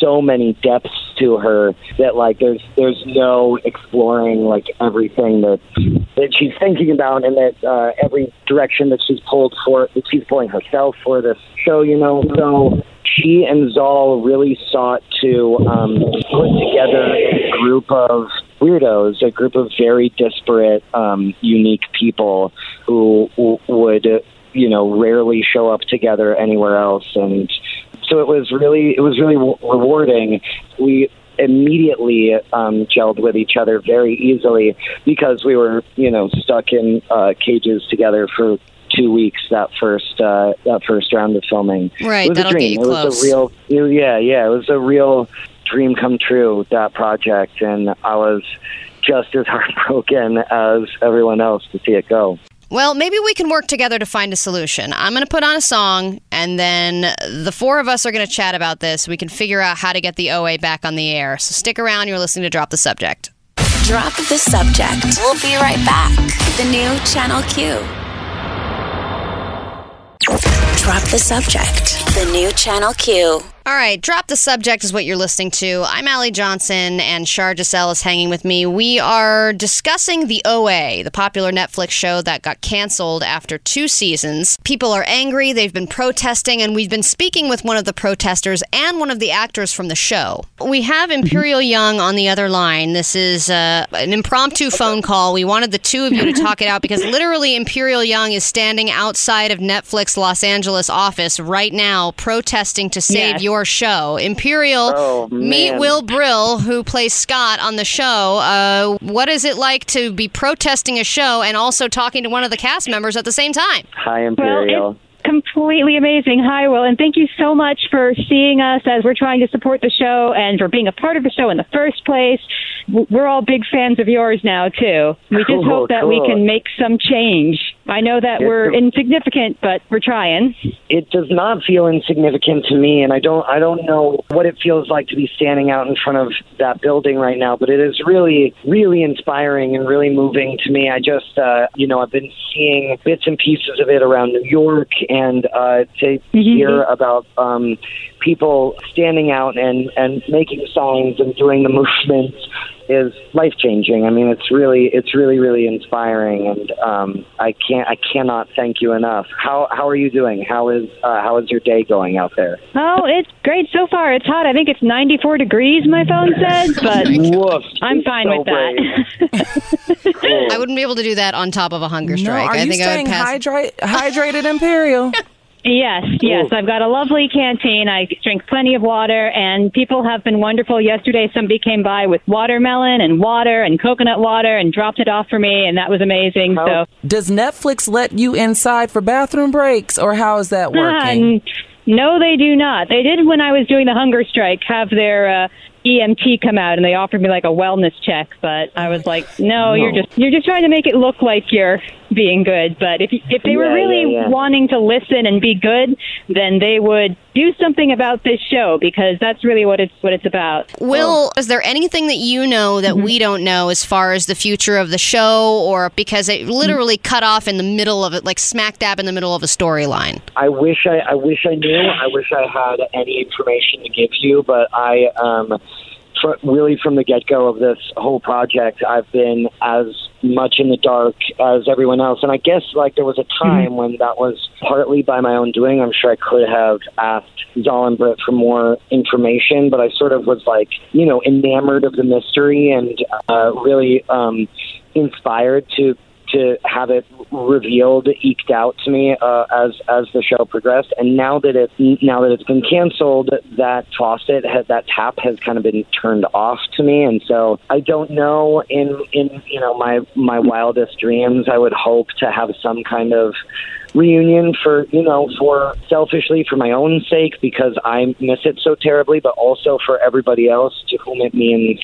so many depths to her that like there's there's no exploring like everything that that she's thinking about and that uh, every direction that she's pulled for that she's pulling herself for this show you know so she and Zal really sought to um, put together a group of weirdos, a group of very disparate, um, unique people who w- would, you know, rarely show up together anywhere else. And so it was really, it was really w- rewarding. We immediately um, gelled with each other very easily because we were, you know, stuck in uh, cages together for two weeks that first uh, that first round of filming. Right, it was that'll a get dream. you it was a real, it yeah, yeah, it was a real dream come true that project, and I was just as heartbroken as everyone else to see it go. Well, maybe we can work together to find a solution. I'm going to put on a song, and then the four of us are going to chat about this. We can figure out how to get the OA back on the air. So stick around. You're listening to Drop the Subject. Drop the subject. We'll be right back. The new Channel Q. Drop the subject. The new Channel Q. All right, Drop the Subject is what you're listening to. I'm Allie Johnson, and Shar Giselle is hanging with me. We are discussing the OA, the popular Netflix show that got canceled after two seasons. People are angry, they've been protesting, and we've been speaking with one of the protesters and one of the actors from the show. We have Imperial Young on the other line. This is uh, an impromptu phone call. We wanted the two of you to talk it out because literally Imperial Young is standing outside of Netflix Los Angeles office right now protesting to save Yes. your show. Imperial, Oh, meet. Will Brill, who plays Scott on the show. Uh, what is it like to be protesting a show and also talking to one of the cast members at the same time? Hi, Imperial. it's completely amazing. Hi, Will, and thank you so much for seeing us as we're trying to support the show and for being a part of the show in the first place. we're all big fans of yours now too. We just Cool, hope that we can make some change. I know that we're insignificant, but we're trying. it does not feel insignificant to me and I don't I don't know what it feels like to be standing out in front of that building right now but it is really really inspiring and really moving to me. I just uh you know I've been seeing bits and pieces of it around New York and uh to hear about um people standing out and and making signs and doing the movements is life changing. I mean, it's really, it's really, really inspiring, and um, I can't, I cannot thank you enough. How how are you doing? How is uh, how is your day going out there? Oh, it's great so far. It's hot. I think it's 94 degrees, my phone says, but Woof! I'm fine So with that. brave. I wouldn't be able to do that on top of a hunger No, strike. are I you think I staying would pass. hydrate, hydrated, Imperial? Yes, yes. I've got a lovely canteen. I drink plenty of water, and people have been wonderful. Yesterday, somebody came by with watermelon and water and coconut water and dropped it off for me, and that was amazing. How- So, Does Netflix let you inside for bathroom breaks, or how is that working? n- no, they do not. They did when I was doing the hunger strike have their uh, EMT come out, and they offered me like a wellness check, but I was like, no, you're just you're just trying to make it look like you're being good. But if if they were Yeah, really yeah, yeah. wanting to listen and be good, then they would do something about this show because that's really what it's what it's about. Will, is there anything that you know that we don't know as far as the future of the show, or because it literally cut off in the middle of it, like smack dab in the middle of a storyline? I wish I, I wish I knew. I wish I had any information to give you, but I um, fr- really from the get go of this whole project, I've been as much in the dark as everyone else. And I guess like there was a time when that was partly by my own doing. I'm sure I could have asked Zal and Brit for more information, but I sort of was like, you know, enamored of the mystery and uh, really um, inspired to to have it revealed, eked out to me uh, as as the show progressed. And now that it now that it's been canceled, that faucet has, that tap has kind of been turned off to me. And so I don't know. In in you know my my wildest dreams, I would hope to have some kind of reunion for you know for selfishly for my own sake because I miss it so terribly, but also for everybody else to whom it means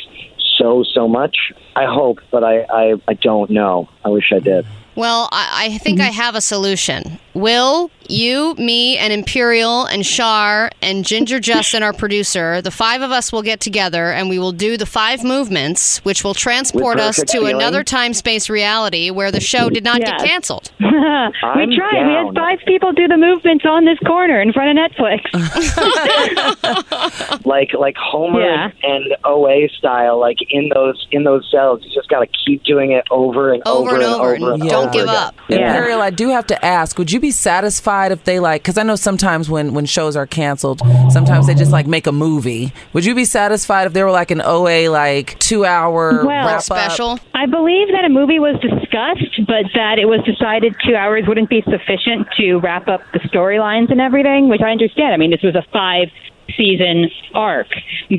so so much. I hope, but I I, I don't know. I wish I did. Well, I, I think mm-hmm. I have a solution. Will, you, me, and Imperial, and Shar, and Ginger Justin, our producer, the five of us will get together and we will do the five movements, which will transport us to feeling. another time space reality where the show did not get canceled. we I'm tried. We had five people do the movements on this corner in front of Netflix. like like Homer Yeah. and OA style, like in those in those cells. You just got to keep doing it over and Over over, and over, and over. and and don't over give again. up. Yeah. Imperial, I do have to ask, would you be satisfied if they like, because I know sometimes when, when shows are canceled, sometimes they just like make a movie. Would you be satisfied if there were like an OA, like two hour Well- wrap up? Special. I believe that a movie was discussed, but that it was decided two hours wouldn't be sufficient to wrap up the storylines and everything, which I understand. I mean, this was a five season arc,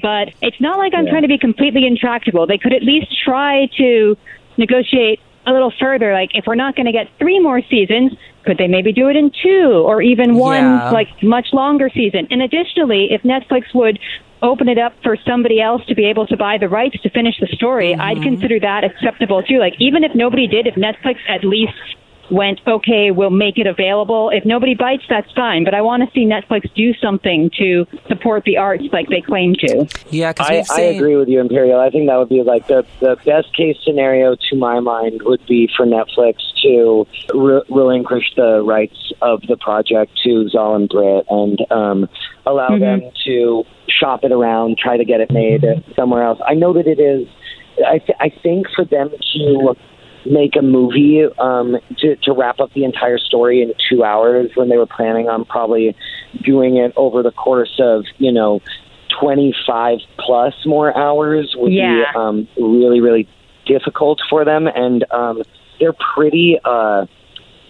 but it's not like I'm trying to be completely intractable. They could at least try to negotiate a little further. Like, if we're not going to get three more seasons, could they maybe do it in two or even one, Yeah. like, much longer season? And additionally, if Netflix would open it up for somebody else to be able to buy the rights to finish the story, I'd mm-hmm. consider that acceptable too. Like even if nobody did, if Netflix at least went, okay, we'll make it available. If nobody bites, that's fine. But I want to see Netflix do something to support the arts like they claim to. Yeah, I, we've I agree with you, Imperial. I think that would be like the the best case scenario to my mind would be for Netflix to re- relinquish the rights of the project to Zal and Brit and um, allow them to shop it around, try to get it made somewhere else. I know that it is. I th- I think for them to make a movie um, to, to wrap up the entire story in two hours when they were planning on probably doing it over the course of you know 25 plus more hours would Yeah. be um, really really difficult for them and um, they're pretty uh,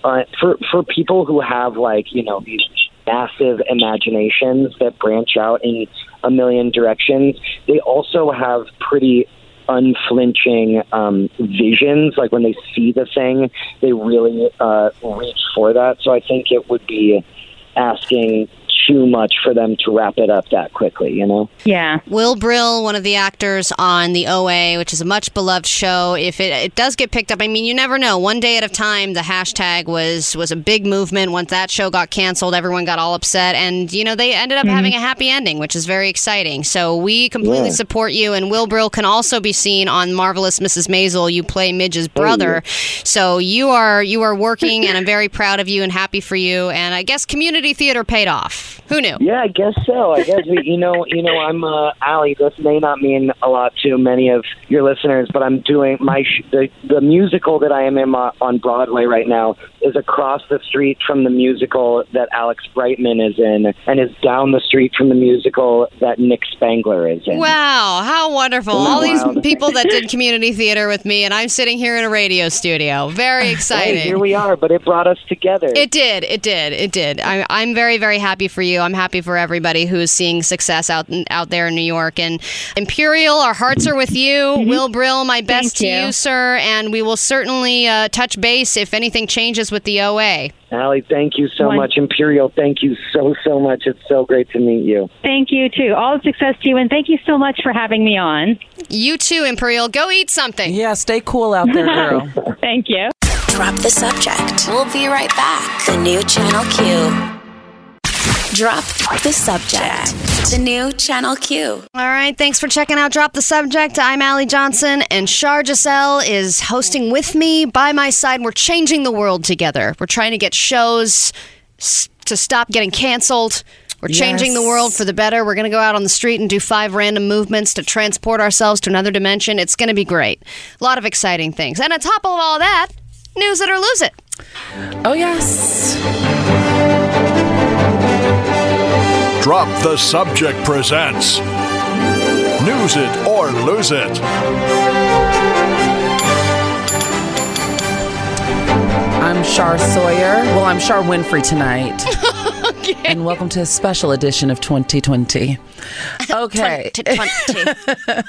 uh, for for people who have like you know these massive imaginations that branch out in a million directions they also have pretty unflinching um, visions. Like when they see the thing, they really uh, reach for that. So I think it would be asking too much for them to wrap it up that quickly. You know. Yeah. Will Brill, one of the actors on the OA, which is a much beloved show, if it, it does get picked up, I mean, you never know. One day at a time, the hashtag was was a big movement. Once that show got canceled, everyone got all upset, and you know they ended up mm-hmm. having a happy ending, which is very exciting. So we completely Yeah. support you. And Will Brill can also be seen on Marvelous Mrs. Maisel. You play Midge's brother, so you are you are working, and I'm very proud of you and happy for you. And I guess community theater paid off. Who knew? Yeah, I guess so. I guess we, you know, you know, I'm uh, Allie. This may not mean a lot to many of your listeners, but I'm doing my sh- the the musical that I am in uh, on Broadway right now is across the street from the musical that Alex Brightman is in, and is down the street from the musical that Nick Spangler is in. Wow, how wonderful. All these people that did community theater with me, and I'm sitting here in a radio studio. Very Hey, exciting. here we are, but it brought us together. It did. It did. It did. I, I'm very, very happy for you. I'm happy for everybody who's seeing success out out there in New York. And Imperial, our hearts are with you. Will Brill, my best to you. you, sir. And we will certainly uh, touch base if anything changes with the OA. Allie, thank you so One- much. Imperial, thank you so so much. It's so great to meet you. Thank you too. All the success to you, and thank you so much for having me on. You too, Imperial. Go eat something. Yeah, stay cool out there, girl. Thank you. Drop the subject. We'll be right back. The new Channel Q. Drop the subject. The new Channel Q. All right, thanks for checking out Drop the Subject. I'm Allie Johnson, and Shar Giselle is hosting with me by my side. We're changing the world together. We're trying to get shows to stop getting canceled. We're changing the world for the better. We're going to go out on the street and do five random movements to transport ourselves to another dimension. It's going to be great. A lot of exciting things. And on top of all that, news it or lose it. Oh, yes. Drop the Subject presents News It or Lose It. I'm Shar Sawyer. Well, I'm Shar Winfrey tonight. And welcome to a special edition of 2020. Okay. To 20.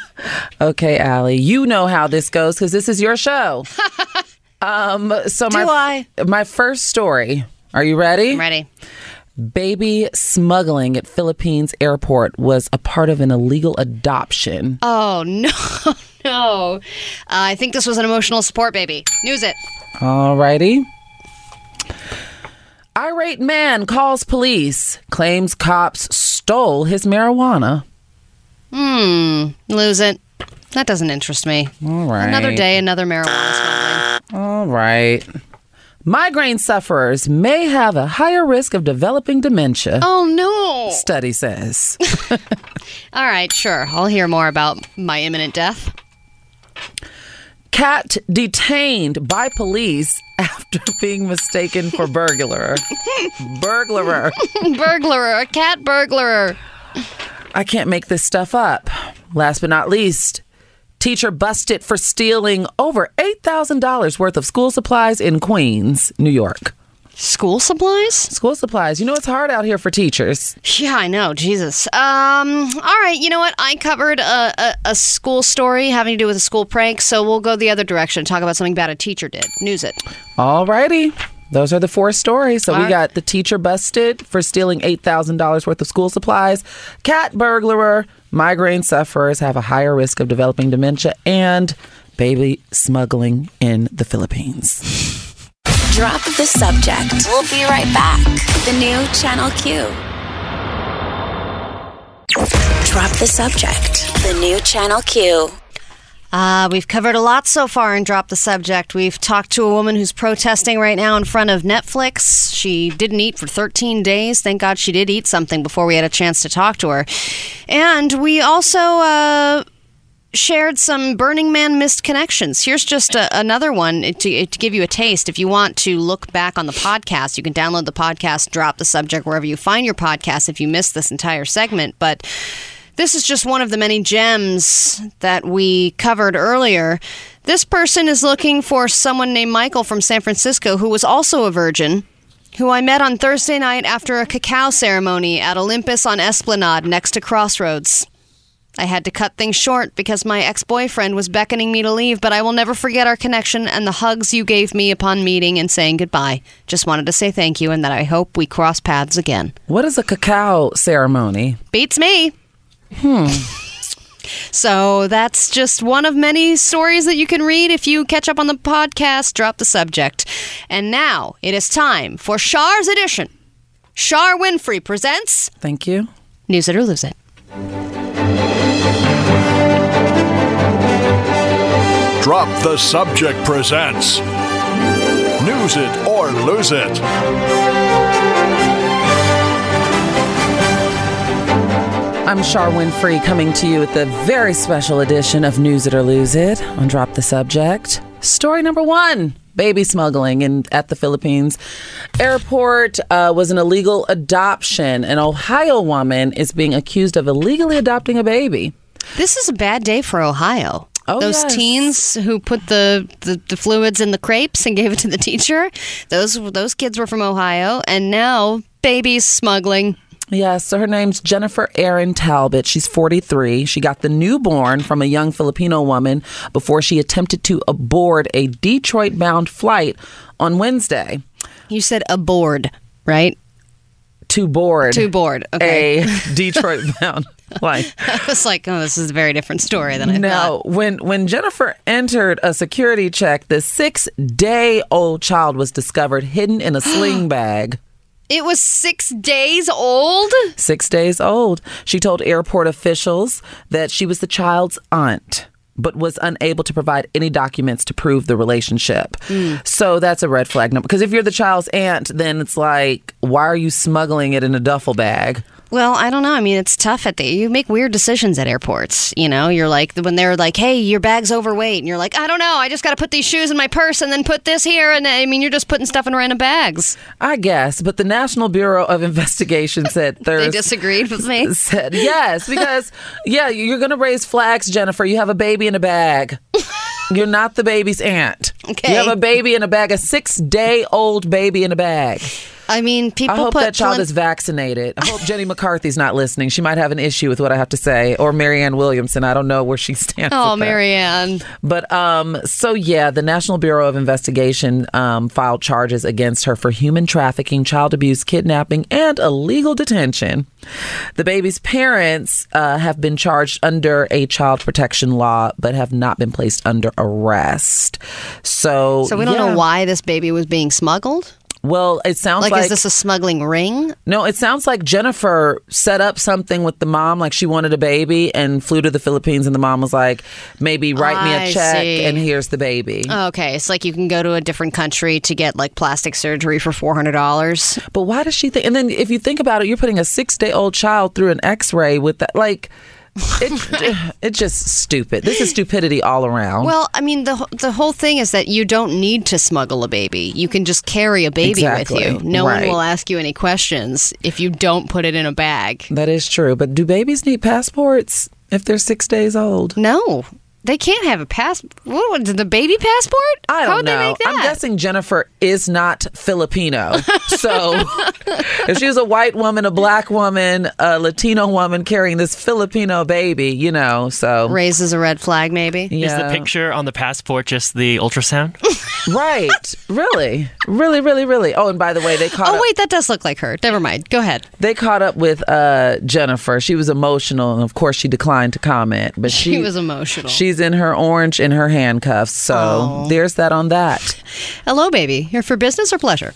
Okay, Allie. You know how this goes because this is your show. um, so Do my my first story. Are you ready? I'm ready. Baby smuggling at Philippines airport was a part of an illegal adoption. Oh, no, no. Uh, I think this was an emotional support baby. News it. Alrighty. Irate man calls police, claims cops stole his marijuana. Hmm. Lose it. That doesn't interest me. All right. Another day, another marijuana smuggling. All right. Migraine sufferers may have a higher risk of developing dementia, Oh no! study says. All right, sure. I'll hear more about my imminent death. Cat detained by police after being mistaken for burglar. burglar. burglar, a cat burglar. I can't make this stuff up. Last but not least, teacher busted for stealing over $8,000 worth of school supplies in Queens, New York. School supplies? School supplies. You know it's hard out here for teachers. Yeah, I know. Jesus. Um. All right. You know what? I covered a, a, a school story having to do with a school prank, so we'll go the other direction. and Talk about something bad a teacher did. News it. Alrighty. Those are the four stories. So All we right. got the teacher busted for stealing $8,000 worth of school supplies, cat burglar, migraine sufferers have a higher risk of developing dementia, and baby smuggling in the Philippines. Drop the subject. We'll be right back. The new Channel Q. Drop the subject. The new Channel Q. Uh, we've covered a lot so far and dropped the subject. We've talked to a woman who's protesting right now in front of Netflix. She didn't eat for 13 days. Thank God she did eat something before we had a chance to talk to her. And we also uh, shared some Burning Man missed connections. Here's just a, another one to, to give you a taste. If you want to look back on the podcast, you can download the podcast, drop the subject wherever you find your podcast if you missed this entire segment. But this is just one of the many gems that we covered earlier. This person is looking for someone named Michael from San Francisco who was also a virgin, who I met on Thursday night after a cacao ceremony at Olympus on Esplanade next to Crossroads. I had to cut things short because my ex boyfriend was beckoning me to leave, but I will never forget our connection and the hugs you gave me upon meeting and saying goodbye. Just wanted to say thank you and that I hope we cross paths again. What is a cacao ceremony? Beats me. Hmm. So that's just one of many stories that you can read if you catch up on the podcast, drop the subject. And now it is time for Shar's edition. Shar Winfrey presents Thank you. News It or Lose It. Drop the Subject presents News It or Lose It. I'm Shar Winfrey coming to you with a very special edition of News It or Lose It on Drop the Subject. Story number one baby smuggling in, at the Philippines airport uh, was an illegal adoption. An Ohio woman is being accused of illegally adopting a baby. This is a bad day for Ohio. Oh, those yes. teens who put the, the, the fluids in the crepes and gave it to the teacher, those those kids were from Ohio, and now babies smuggling. Yes, so her name's Jennifer Erin Talbot. She's 43. She got the newborn from a young Filipino woman before she attempted to aboard a Detroit bound flight on Wednesday. You said aboard, right? To board. To board. Okay. A Detroit bound flight. I was like, oh, this is a very different story than I Now, thought. when when Jennifer entered a security check, the six day old child was discovered hidden in a sling bag. It was six days old. Six days old. She told airport officials that she was the child's aunt, but was unable to provide any documents to prove the relationship. Mm. So that's a red flag number. Because if you're the child's aunt, then it's like, why are you smuggling it in a duffel bag? Well, I don't know. I mean, it's tough at the. You make weird decisions at airports. You know, you're like when they're like, "Hey, your bag's overweight," and you're like, "I don't know. I just got to put these shoes in my purse and then put this here." And I mean, you're just putting stuff in random bags. I guess, but the National Bureau of Investigation said Thursday They disagreed with me. said yes because yeah you're gonna raise flags jennifer you have a baby in a bag you're not the baby's aunt Okay. you have a baby in a bag a six day old baby in a bag I mean, people i hope that child is vaccinated i hope jenny mccarthy's not listening she might have an issue with what i have to say or marianne williamson i don't know where she stands Oh. Marianne. But um, so yeah, the National Bureau of Investigation um, filed charges against her for human trafficking, child abuse, kidnapping, and illegal detention. The baby's parents uh, have been charged under a child protection law, but have not been placed under arrest. So, So we don't yeah. know why this baby was being smuggled. Well, it sounds Like, like, is this a smuggling ring? no, it sounds like Jennifer set up something with the mom, like she wanted a baby and flew to the Philippines, and the mom was like, maybe write me a check, see. and here's the baby. Oh, okay, it's like you can go to a different country to get like plastic surgery for four hundred dollars. But why does she think? And then if you think about it, you're putting a six day old child through an x ray with that. Like, it, it's just stupid. This is stupidity all around. Well, I mean, the the whole thing is that you don't need to smuggle a baby. You can just carry a baby Exactly. with you. No Right. one will ask you any questions if you don't put it in a bag. that is true. But do babies need passports if they're six days old? No, they can't have a pass. What, the baby passport? I don't How would know. they make that? I'm guessing Jennifer is not Filipino. So if she was a white woman, a black woman, a Latino woman carrying this Filipino baby, you know, so. Raises a red flag, maybe. Yeah. Is the picture on the passport just the ultrasound? Right. really. Really, really, really. Oh, and by the way, they caught Oh up- wait, that does look like her. Never mind. Go ahead. they caught up with uh, Jennifer. She was emotional, and of course, she declined to comment. But she, She was emotional. She's in her orange in her handcuffs. So Oh. there's that on that. Hello, baby. Here for business or pleasure?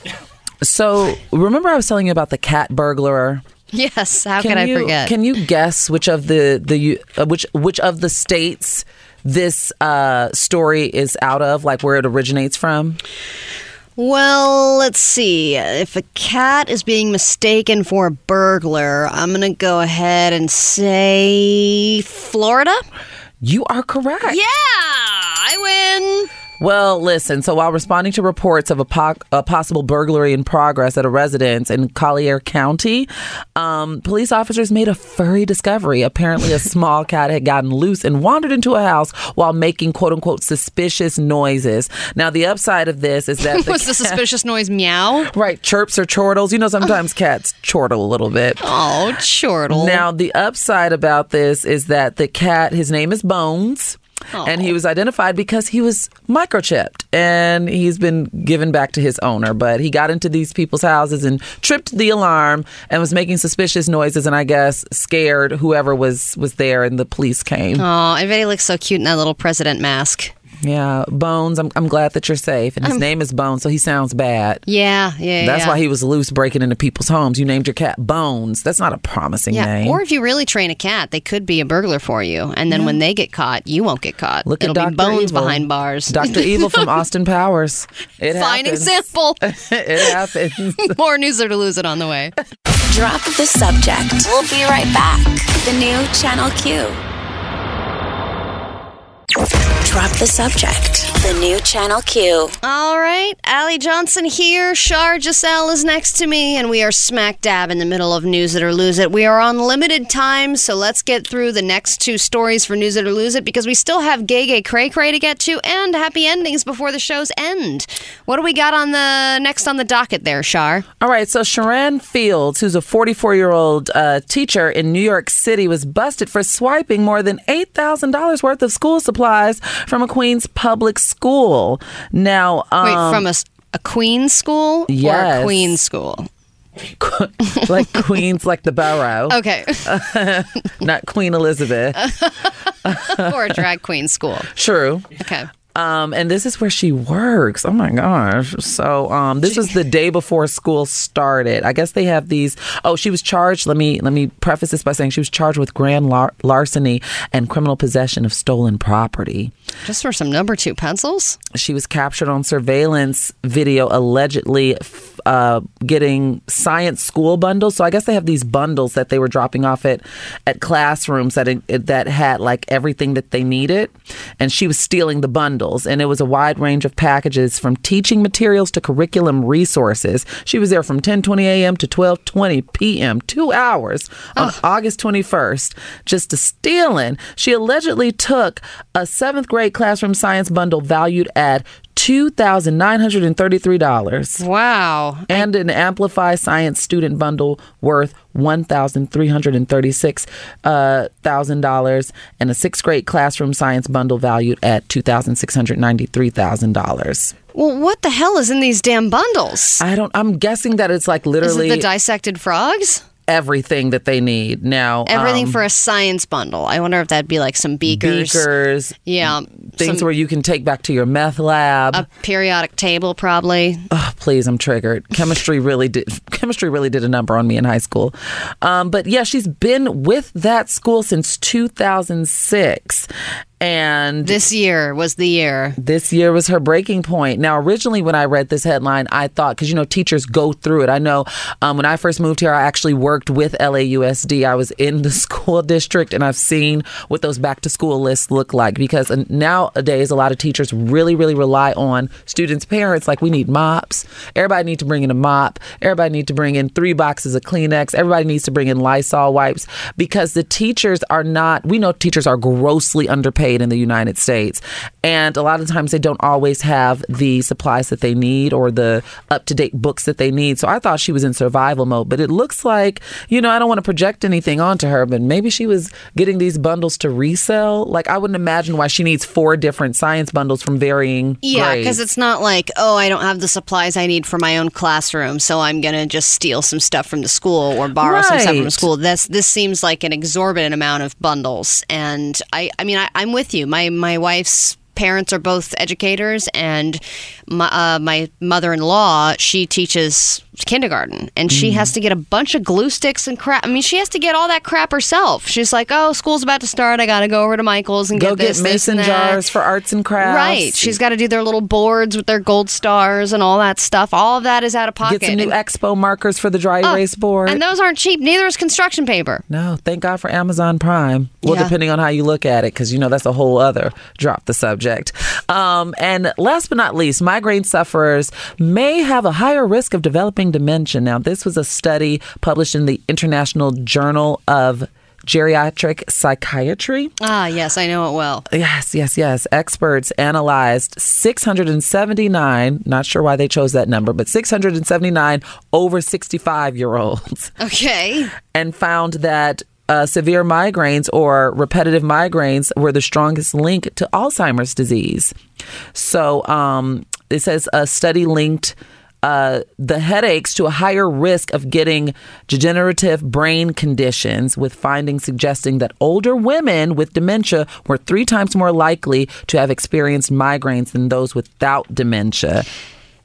So remember, I was telling you about the cat burglar. Yes. How can, I you, forget? Can you guess which of the the uh, which which of the states this uh, story is out of? Like where it originates from? Well, let's see. If a cat is being mistaken for a burglar, I'm going to go ahead and say Florida. You are correct. Yeah, I win. Well, listen. So while responding to reports of a, po- a possible burglary in progress at a residence in Collier County, um, police officers made a furry discovery. Apparently, a small cat had gotten loose and wandered into a house while making "quote unquote" suspicious noises. Now, the upside of this is that the What's the suspicious noise? Meow. Right, chirps or chortles. You know, sometimes cats chortle a little bit. Oh, chortle. Now, the upside about this is that the cat, his name is Bones. And he was identified because he was microchipped and he's been given back to his owner. But he got into these people's houses and tripped the alarm and was making suspicious noises and I guess scared whoever was was there and the police came. Oh, everybody looks so cute in that little president mask. Yeah, Bones, I'm, I'm glad that you're safe. And his name is Bones, so he sounds bad. Yeah, yeah, That's yeah. why he was loose breaking into people's homes. You named your cat Bones. That's not a promising Yeah, name. or if you really train a cat, they could be a burglar for you, and then when they get caught, you won't get caught. Look It'll at be Dr. bones Evil. behind bars. Dr. Evil from Austin Powers. It Fine happens. example. it happens. More news or to lose it on the way. Drop the subject. We'll be right back. The new Channel Q. Drop the subject. The new Channel Q. All right, Allie Johnson here. Shar Giselle is next to me, and we are smack dab in the middle of News It or Lose It. We are on limited time, so let's get through the next two stories for News It or Lose It because we still have Gay Gay Cray Cray to get to and happy endings before the show's end. What do we got on the next on the docket there, Shar? All right, so Sharon Fields, who's a 44 year old uh, teacher in New York City, was busted for swiping more than $8,000 worth of school supplies from a Queens public school. Now, um, Wait, from a queen school or a yes. queen school? like Queens, like the borough, Okay, not Queen Elizabeth. or a drag queen school. True. Okay. Um, and this is where she works. Oh my gosh. So um, this was the day before school started. I guess they have these. Oh, she was charged. Let me let me preface this by saying she was charged with grand lar- larceny and criminal possession of stolen property. Just for some number two pencils? She was captured on surveillance video, allegedly uh, getting science school bundles. So I guess they have these bundles that they were dropping off at at classrooms that that had like everything that they needed, and she was stealing the And it was a wide range of packages from teaching materials to curriculum resources. She was there from 10:20 a.m. to 12:20 p.m. Two hours on August 21st, just to stealing. She allegedly took a seventh grade classroom science bundle valued at two thousand nine hundred and thirty-three dollars Wow. and an Amplify Science student bundle worth one thousand three hundred and thirty-six uh, thousand dollars, and a sixth grade classroom science bundle valued at two thousand six hundred ninety-three thousand dollars. Well, what the hell is in these damn bundles? I don't. I'm guessing that it's like Is literally it the dissected frogs? everything that they need now. Everything um, for a science bundle. I wonder if that'd be like some beakers. beakers, Yeah. Things some- where you can take back to your meth lab. a periodic table, probably. Oh, please, I'm triggered. Chemistry really did. Chemistry really did a number on me in high school. Um, but yeah, she's been with that school since 2006, and This year was the year. this year was her breaking point. Now, originally, when I read this headline, I thought, because you know, teachers go through it. I know um, when I first moved here, I actually worked with LAUSD. I was in the school district and I've seen what those back to school lists look like because uh, nowadays, a lot of teachers really, really rely on students' parents. Like, we need mops. Everybody needs to bring in a mop. Everybody needs to bring in three boxes of Kleenex. Everybody needs to bring in Lysol wipes because the teachers are not, we know teachers are grossly underpaid in the United States. And a lot of times they don't always have the supplies that they need or the up to date books that they need. So I thought she was in survival mode, but it looks like, you know, I don't want to project anything onto her, but maybe she was getting these bundles to resell. Like I wouldn't imagine why she needs four different science bundles from varying Yeah, because it's not like, oh, I don't have the supplies I need for my own classroom, so I'm gonna just steal some stuff from the school or borrow some stuff from the school. This this seems like an exorbitant amount of bundles, and I I mean I, I'm with you. My my wife's parents are both educators, and my uh, my mother in law she teaches kindergarten, and Mm-hmm. she has to get a bunch of glue sticks and crap. I mean, she has to get all that crap herself. She's like, oh, school's about to start. I got to go over to Michael's and Go get this, get this, mason and jars for arts and crafts. Right. She's got to do their little boards with their gold stars and all that stuff. All of that is out of pocket. Get some new And- expo markers for the dry Oh, erase board. And those aren't cheap. Neither is construction paper. No, thank God for Amazon Prime. Well, Yeah. depending on how you look at it, because you know that's a whole other drop the subject. Um, and last but not least, migraine sufferers may have a higher risk of developing dementia. Now, this was a study published in the International Journal of Geriatric Psychiatry. Ah, yes, I know it well. Yes, yes, yes. Experts analyzed 679, not sure why they chose that number, but 679 over 65 year olds Okay. and found that uh, severe migraines or repetitive migraines were the strongest link to Alzheimer's disease. So um, it says a study linked uh, the headaches to a higher risk of getting degenerative brain conditions, with findings suggesting that older women with dementia were three times more likely to have experienced migraines than those without dementia.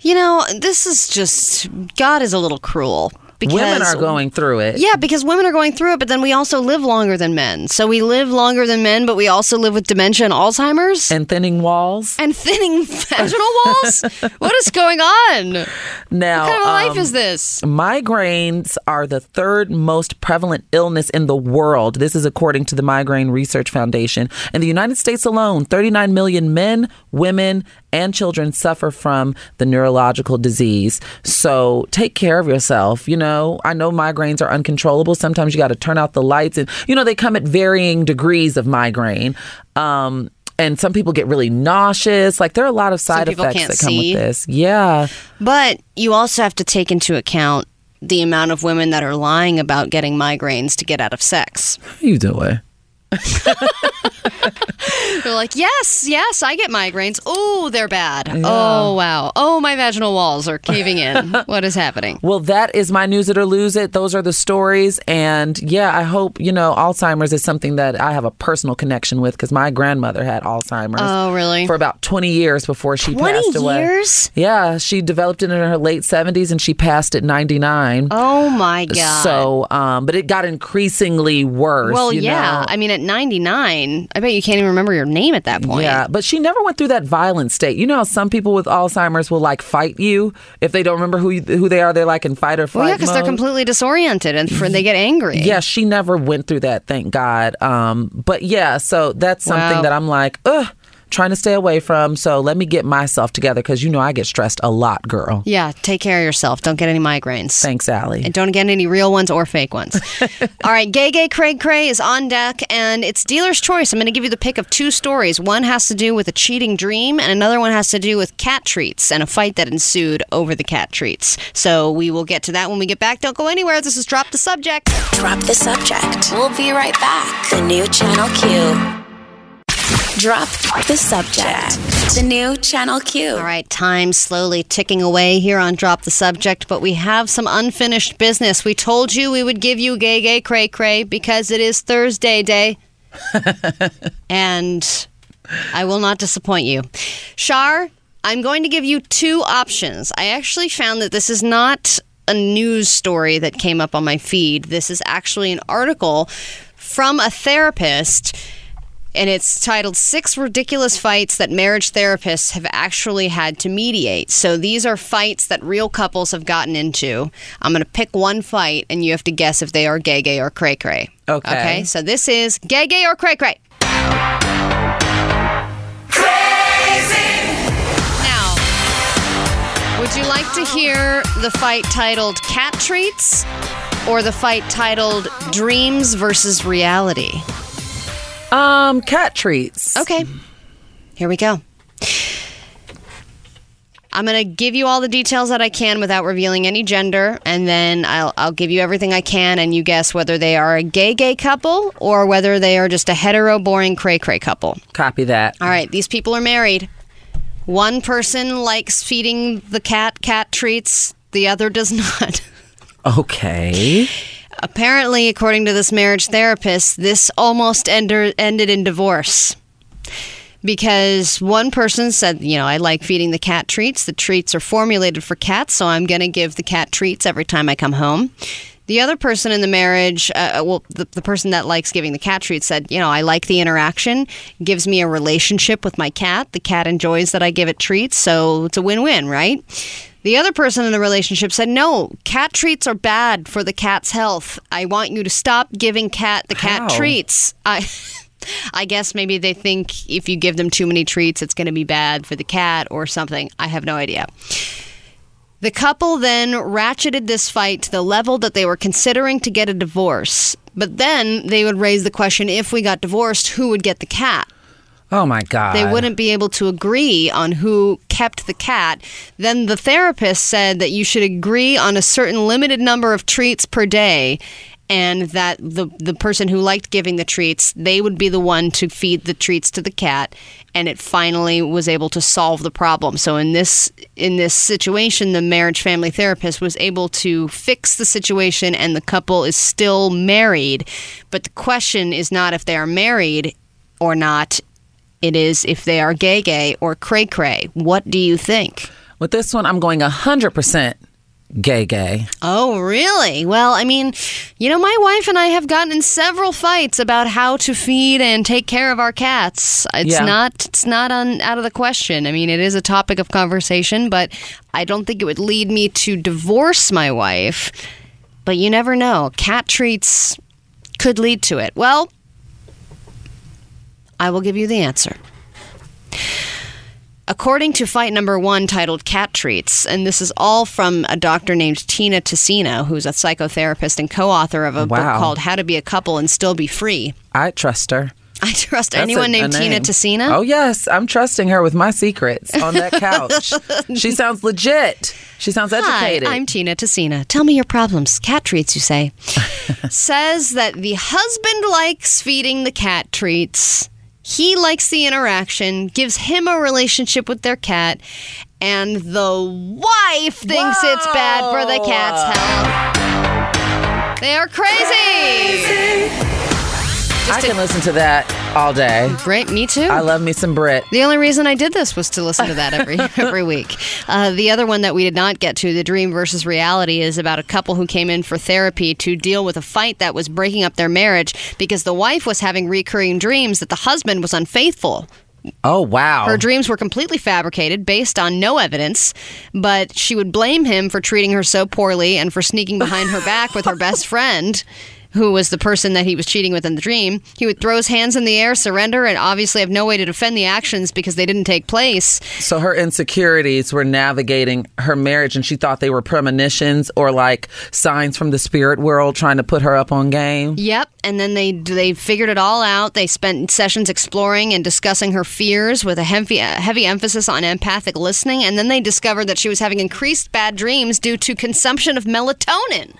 You know, this is just God is a little cruel. Because Women are going through it. Yeah, because women are going through it, but then we also live longer than men. So we live longer than men, but we also live with dementia and Alzheimer's And thinning walls. and thinning vaginal walls. what is going on? Now, What kind of life um, is this? Migraines are the third most prevalent illness in the world. This is according to the Migraine Research Foundation. In the United States alone, 39 million men, women, and children suffer from the neurological disease. So take care of yourself. You know, I know migraines are uncontrollable. Sometimes you got to turn out the lights, and, you know, they come at varying degrees of migraine. Um, and some people get really nauseous. Like there are a lot of side effects that come see. with this. Yeah. But you also have to take into account the amount of women that are lying about getting migraines to get out of sex. How you doing? They're like, yes, yes, I get migraines. Oh, they're bad. Oh, wow. Oh, my vaginal walls are caving in. what is happening? Well, that is my news it or lose it. Those are the stories. And yeah, I hope, you know, Alzheimer's is something that I have a personal connection with because my grandmother had Alzheimer's. Oh, really? For about 20 years before she 20 passed away. years? Yeah, she developed it in her late 70s and she passed at 99. Oh, my God. So, um, but it got increasingly worse. well, yeah. know? I mean, at 99, I bet you can't even remember your name at that point. Yeah, but she never went through that violent state. You know how some people with Alzheimer's will like fight you if they don't remember who you, who they are. They're like in fight or flight Well, yeah, because they're completely disoriented and they get angry. Yeah, she never went through that, thank God. Um, but yeah, so that's something Wow. that I'm like, ugh, trying to stay away from. So let me get myself together because you know I get stressed a lot, girl. Yeah, take care of yourself. Don't get any migraines. Thanks, Allie. And don't get any real ones or fake ones. All right, Gay Gay Craig Cray is on deck, and it's dealer's choice. I'm going to give you the pick of two stories. One has to do with a cheating dream, and another one has to do with cat treats and a fight that ensued over the cat treats. So we will get to that when we get back. Don't go anywhere. This is Drop the Subject. Drop the subject. We'll be right back. The new Channel Q. Drop the subject. The new Channel Q. All right, time slowly ticking away here on Drop the Subject, but we have some unfinished business. We told you we would give you Gay Gay Cray Cray because it is Thursday Day. and I will not disappoint you. Shar, I'm going to give you two options. I actually found that this is not a news story that came up on my feed. This is actually an article from a therapist and it's titled Six Ridiculous Fights That Marriage Therapists Have Actually Had to Mediate. So these are fights that real couples have gotten into. I'm going to pick one fight, and you have to guess if they are gay, gay, or cray, cray. Okay. Okay, so this is gay, gay, or cray, cray. Now, would you like to hear the fight titled Cat Treats or the fight titled Dreams versus Reality? Um, cat treats. Okay. Here we go. I'm going to give you all the details that I can without revealing any gender, and then I'll, I'll give you everything I can, and you guess whether they are a gay gay couple or whether they are just a hetero boring cray cray couple. Copy that. All right, these people are married. One person likes feeding the cat cat treats, the other does not. Okay. Apparently, according to this marriage therapist, this almost ender, ended in divorce. Because one person said, you know, I like feeding the cat treats. The treats are formulated for cats, so I'm going to give the cat treats every time I come home. The other person in the marriage, uh, well, the, the person that likes giving the cat treats said, you know, I like the interaction, gives me a relationship with my cat. The cat enjoys that I give it treats, so it's a win win, right? The other person in the relationship said, "No, cat treats are bad for the cat's health. I want you to stop giving cat the cat How? treats." I I guess maybe they think if you give them too many treats, it's going to be bad for the cat or something. I have no idea. The couple then ratcheted this fight to the level that they were considering to get a divorce. But then they would raise the question if we got divorced, who would get the cat? Oh my God. They wouldn't be able to agree on who kept the cat. Then the therapist said that you should agree on a certain limited number of treats per day and that the the person who liked giving the treats, they would be the one to feed the treats to the cat and it finally was able to solve the problem. So in this in this situation, the marriage family therapist was able to fix the situation and the couple is still married. But the question is not if they are married or not, it is if they are gay gay or cray cray. What do you think? With this one, I'm going 100% gay gay. Oh, really? Well, I mean, you know, my wife and I have gotten in several fights about how to feed and take care of our cats. It's Yeah. not it's not on out of the question. I mean, it is a topic of conversation, but I don't think it would lead me to divorce my wife. But you never know. Cat treats could lead to it. Well, I will give you the answer. According to fight number one, titled Cat Treats, and this is all from a doctor named Tina Tessina, who's a psychotherapist and co author of a book called How to Be a Couple and Still Be Free. I trust her. I trust That's anyone a- a named Tina. Tessina. Oh yes, I'm trusting her with my secrets on that couch. she sounds legit. She sounds educated. Hi, I'm Tina Tessina. Tell me your problems. Cat treats, you say. Says that the husband likes feeding the cat treats. He likes the interaction, gives him a relationship with their cat, and the wife thinks it's bad for the cat's health. They are crazy. I can listen to that all day. Great, me too. I love me some Brit. The only reason I did this was to listen to that every every week. Uh, the other one that we did not get to, the dream versus reality, is about a couple who came in for therapy to deal with a fight that was breaking up their marriage because the wife was having recurring dreams that the husband was unfaithful. Oh wow. Her dreams were completely fabricated based on no evidence, but she would blame him for treating her so poorly and for sneaking behind her back with her best friend. Who was the person that he was cheating with in the dream? He would throw his hands in the air, surrender, and obviously have no way to defend the actions because they didn't take place. so her insecurities were navigating her marriage and she thought they were premonitions or like signs from the spirit world trying to put her up on game. Yep, and then they they figured it all out. They spent sessions exploring and discussing her fears with a heavy uh, heavy emphasis on empathic listening, and then they discovered that she was having increased bad dreams due to consumption of melatonin.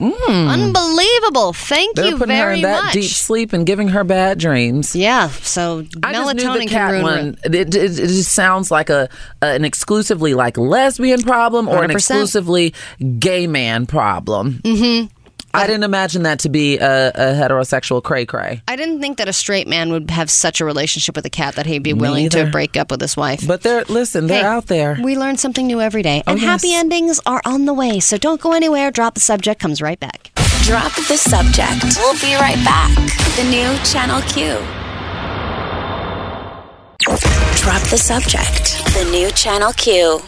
Unbelievable! Thank They're you putting her very in that much. deep sleep and giving her bad dreams. yeah, so I just melatonin knew the can ruin one. It, it, it just sounds like a, an exclusively like lesbian problem or an 100%. exclusively gay man problem. Mm-hmm. I didn't imagine that to be a, a heterosexual cray cray. I didn't think that a straight man would have such a relationship with a cat that he'd be willing to break up with his wife. But they're listen, they're Hey, out there. We learn something new every day. And Oh, happy yes. endings are on the way. So don't go anywhere. Drop the subject comes right back. Drop the subject. We'll be right back. The new Channel Q. Drop the subject. The new Channel Q.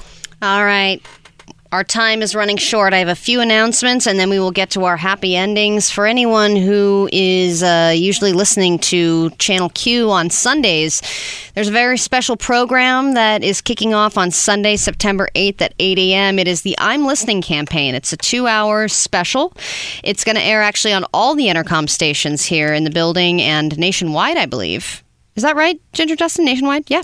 All right. Our time is running short. I have a few announcements and then we will get to our happy endings. For anyone who is uh, usually listening to Channel Q on Sundays, there's a very special program that is kicking off on Sunday, September 8th at 8 a.m. It is the I'm Listening campaign. It's a two hour special. It's going to air actually on all the Entercom stations here in the building and nationwide, I believe. Is that right, Ginger Justin? Nationwide? Yeah.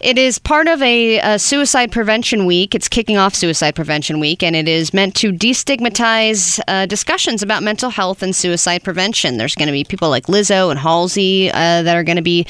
It is part of a, a suicide prevention week. It's kicking off suicide prevention week, and it is meant to destigmatize uh, discussions about mental health and suicide prevention. There's going to be people like Lizzo and Halsey uh, that are going to be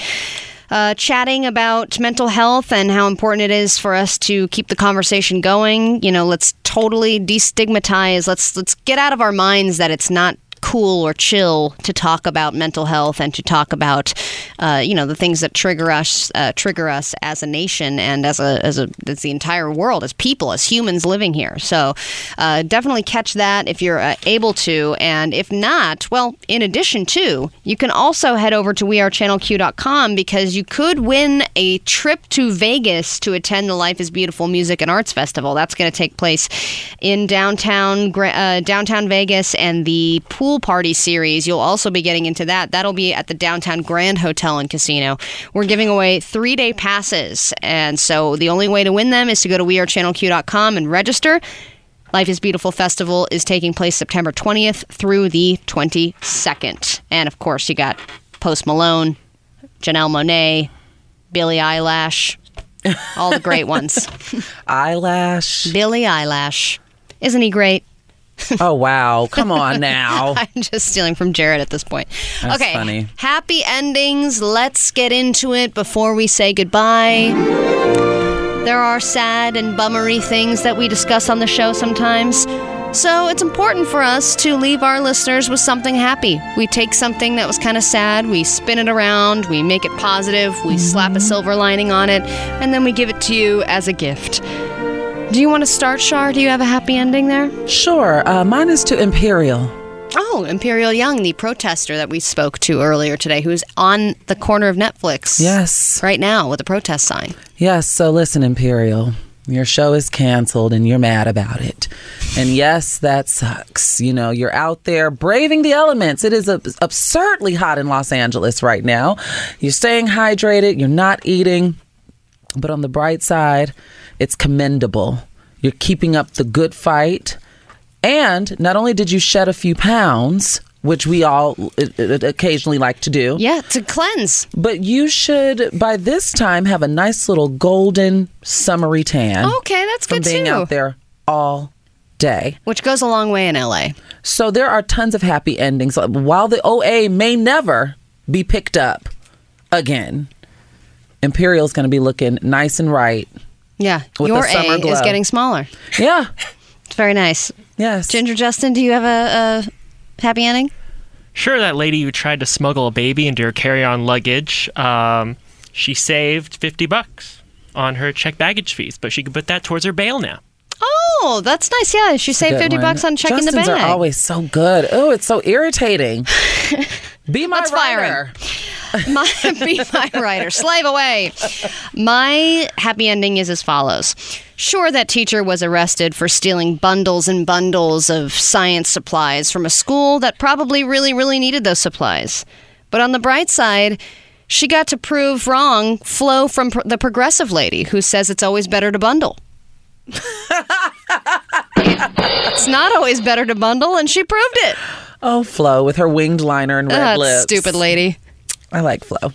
uh, chatting about mental health and how important it is for us to keep the conversation going. You know, let's totally destigmatize. Let's let's get out of our minds that it's not cool or chill to talk about mental health and to talk about uh, you know the things that trigger us uh, trigger us as a nation and as a as a as the entire world as people as humans living here. So uh, definitely catch that if you're uh, able to. And if not well in addition to you can also head over to wearechannelq.com because you could win a trip to Vegas to attend the Life is Beautiful Music and Arts Festival. That's going to take place in downtown uh, downtown Vegas and the pool pool party series. You'll also be getting into that. That'll be at the Downtown Grand Hotel and Casino. We're giving away three day passes. And so the only way to win them is to go to wearechannelq.com and register. Life is Beautiful Festival is taking place September 20th through the 22nd. And of course, you got Post Malone, Janelle Monáe, Billie Eyelash, all the great ones. Eyelash. Billie Eyelash. Isn't he great? Oh wow! Come on now. I'm just stealing from Jarrett at this point. That's okay. funny. Happy endings. Let's get into it before we say goodbye. There are sad and bummery things that we discuss on the show sometimes. So it's important for us to leave our listeners with something happy. We take something that was kind of sad, we spin it around, we make it positive, we slap a silver lining on it, and then we give it to you as a gift. Do you want to start, Shar? Do you have a happy ending there? Sure. Uh, mine is to Imperial. Oh, Imperial Young, the protester that we spoke to earlier today, who's on the corner of Netflix Yes. right now with a protest sign. Yes. So listen, Imperial. Your show is canceled and you're mad about it. And yes, that sucks. You know, you're out there braving the elements. It is ab- absurdly hot in Los Angeles right now. You're staying hydrated, you're not eating. But on the bright side, it's commendable. You're keeping up the good fight. And not only did you shed a few pounds, which we all uh, uh, occasionally like to do, Yeah, to cleanse. but you should by this time have a nice little golden summery tan Okay, that's from good being too. out there all day. Which goes a long way in LA. So there are tons of happy endings. While the OA may never be picked up again, Imperial's going to be looking nice and right. Yeah, With your the summer A is getting smaller. Yeah. It's very nice. Yes. Ginger Justin, do you have a, a happy ending? Sure, that lady who tried to smuggle a baby into her carry-on luggage, um, she saved 50 bucks on her check baggage fees, but she could put that towards her bail now. Oh, that's nice. Yeah, she saved Good 50 one. bucks on checking Justin's the bag. are always so good. Oh, it's so irritating. Be my him. writer. my be my writer. Slave away. My happy ending is as follows. Sure that teacher was arrested for stealing bundles and bundles of science supplies from a school that probably really really needed those supplies. But on the bright side she got to prove wrong Flo from pr- the progressive lady who says it's always better to bundle. It's not always better to bundle and she proved it Oh, Flo with her winged liner and red That lips. stupid lady I like Flo.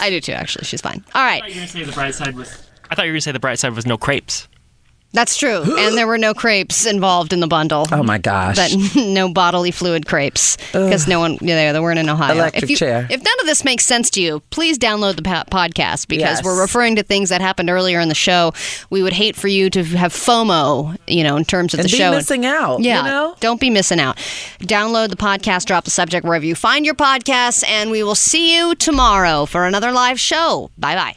i do too actually she's fine all right I thought you were going to say the bright side was. I thought you were going to say the bright side was no crepes. That's true. and there were no crepes involved in the bundle. Oh my gosh. But no bodily fluid crepes because no one, yeah, they weren't in Ohio. Electric if you, chair. If none of this makes sense to you, please download the po- podcast because Yes. we're referring to things that happened earlier in the show. We would hate for you to have FOMO, you know, in terms of the show. and the be show. missing out. yeah, You know? don't be missing out. Download the podcast, drop the subject wherever you find your podcasts, and we will see you tomorrow for another live show. Bye bye.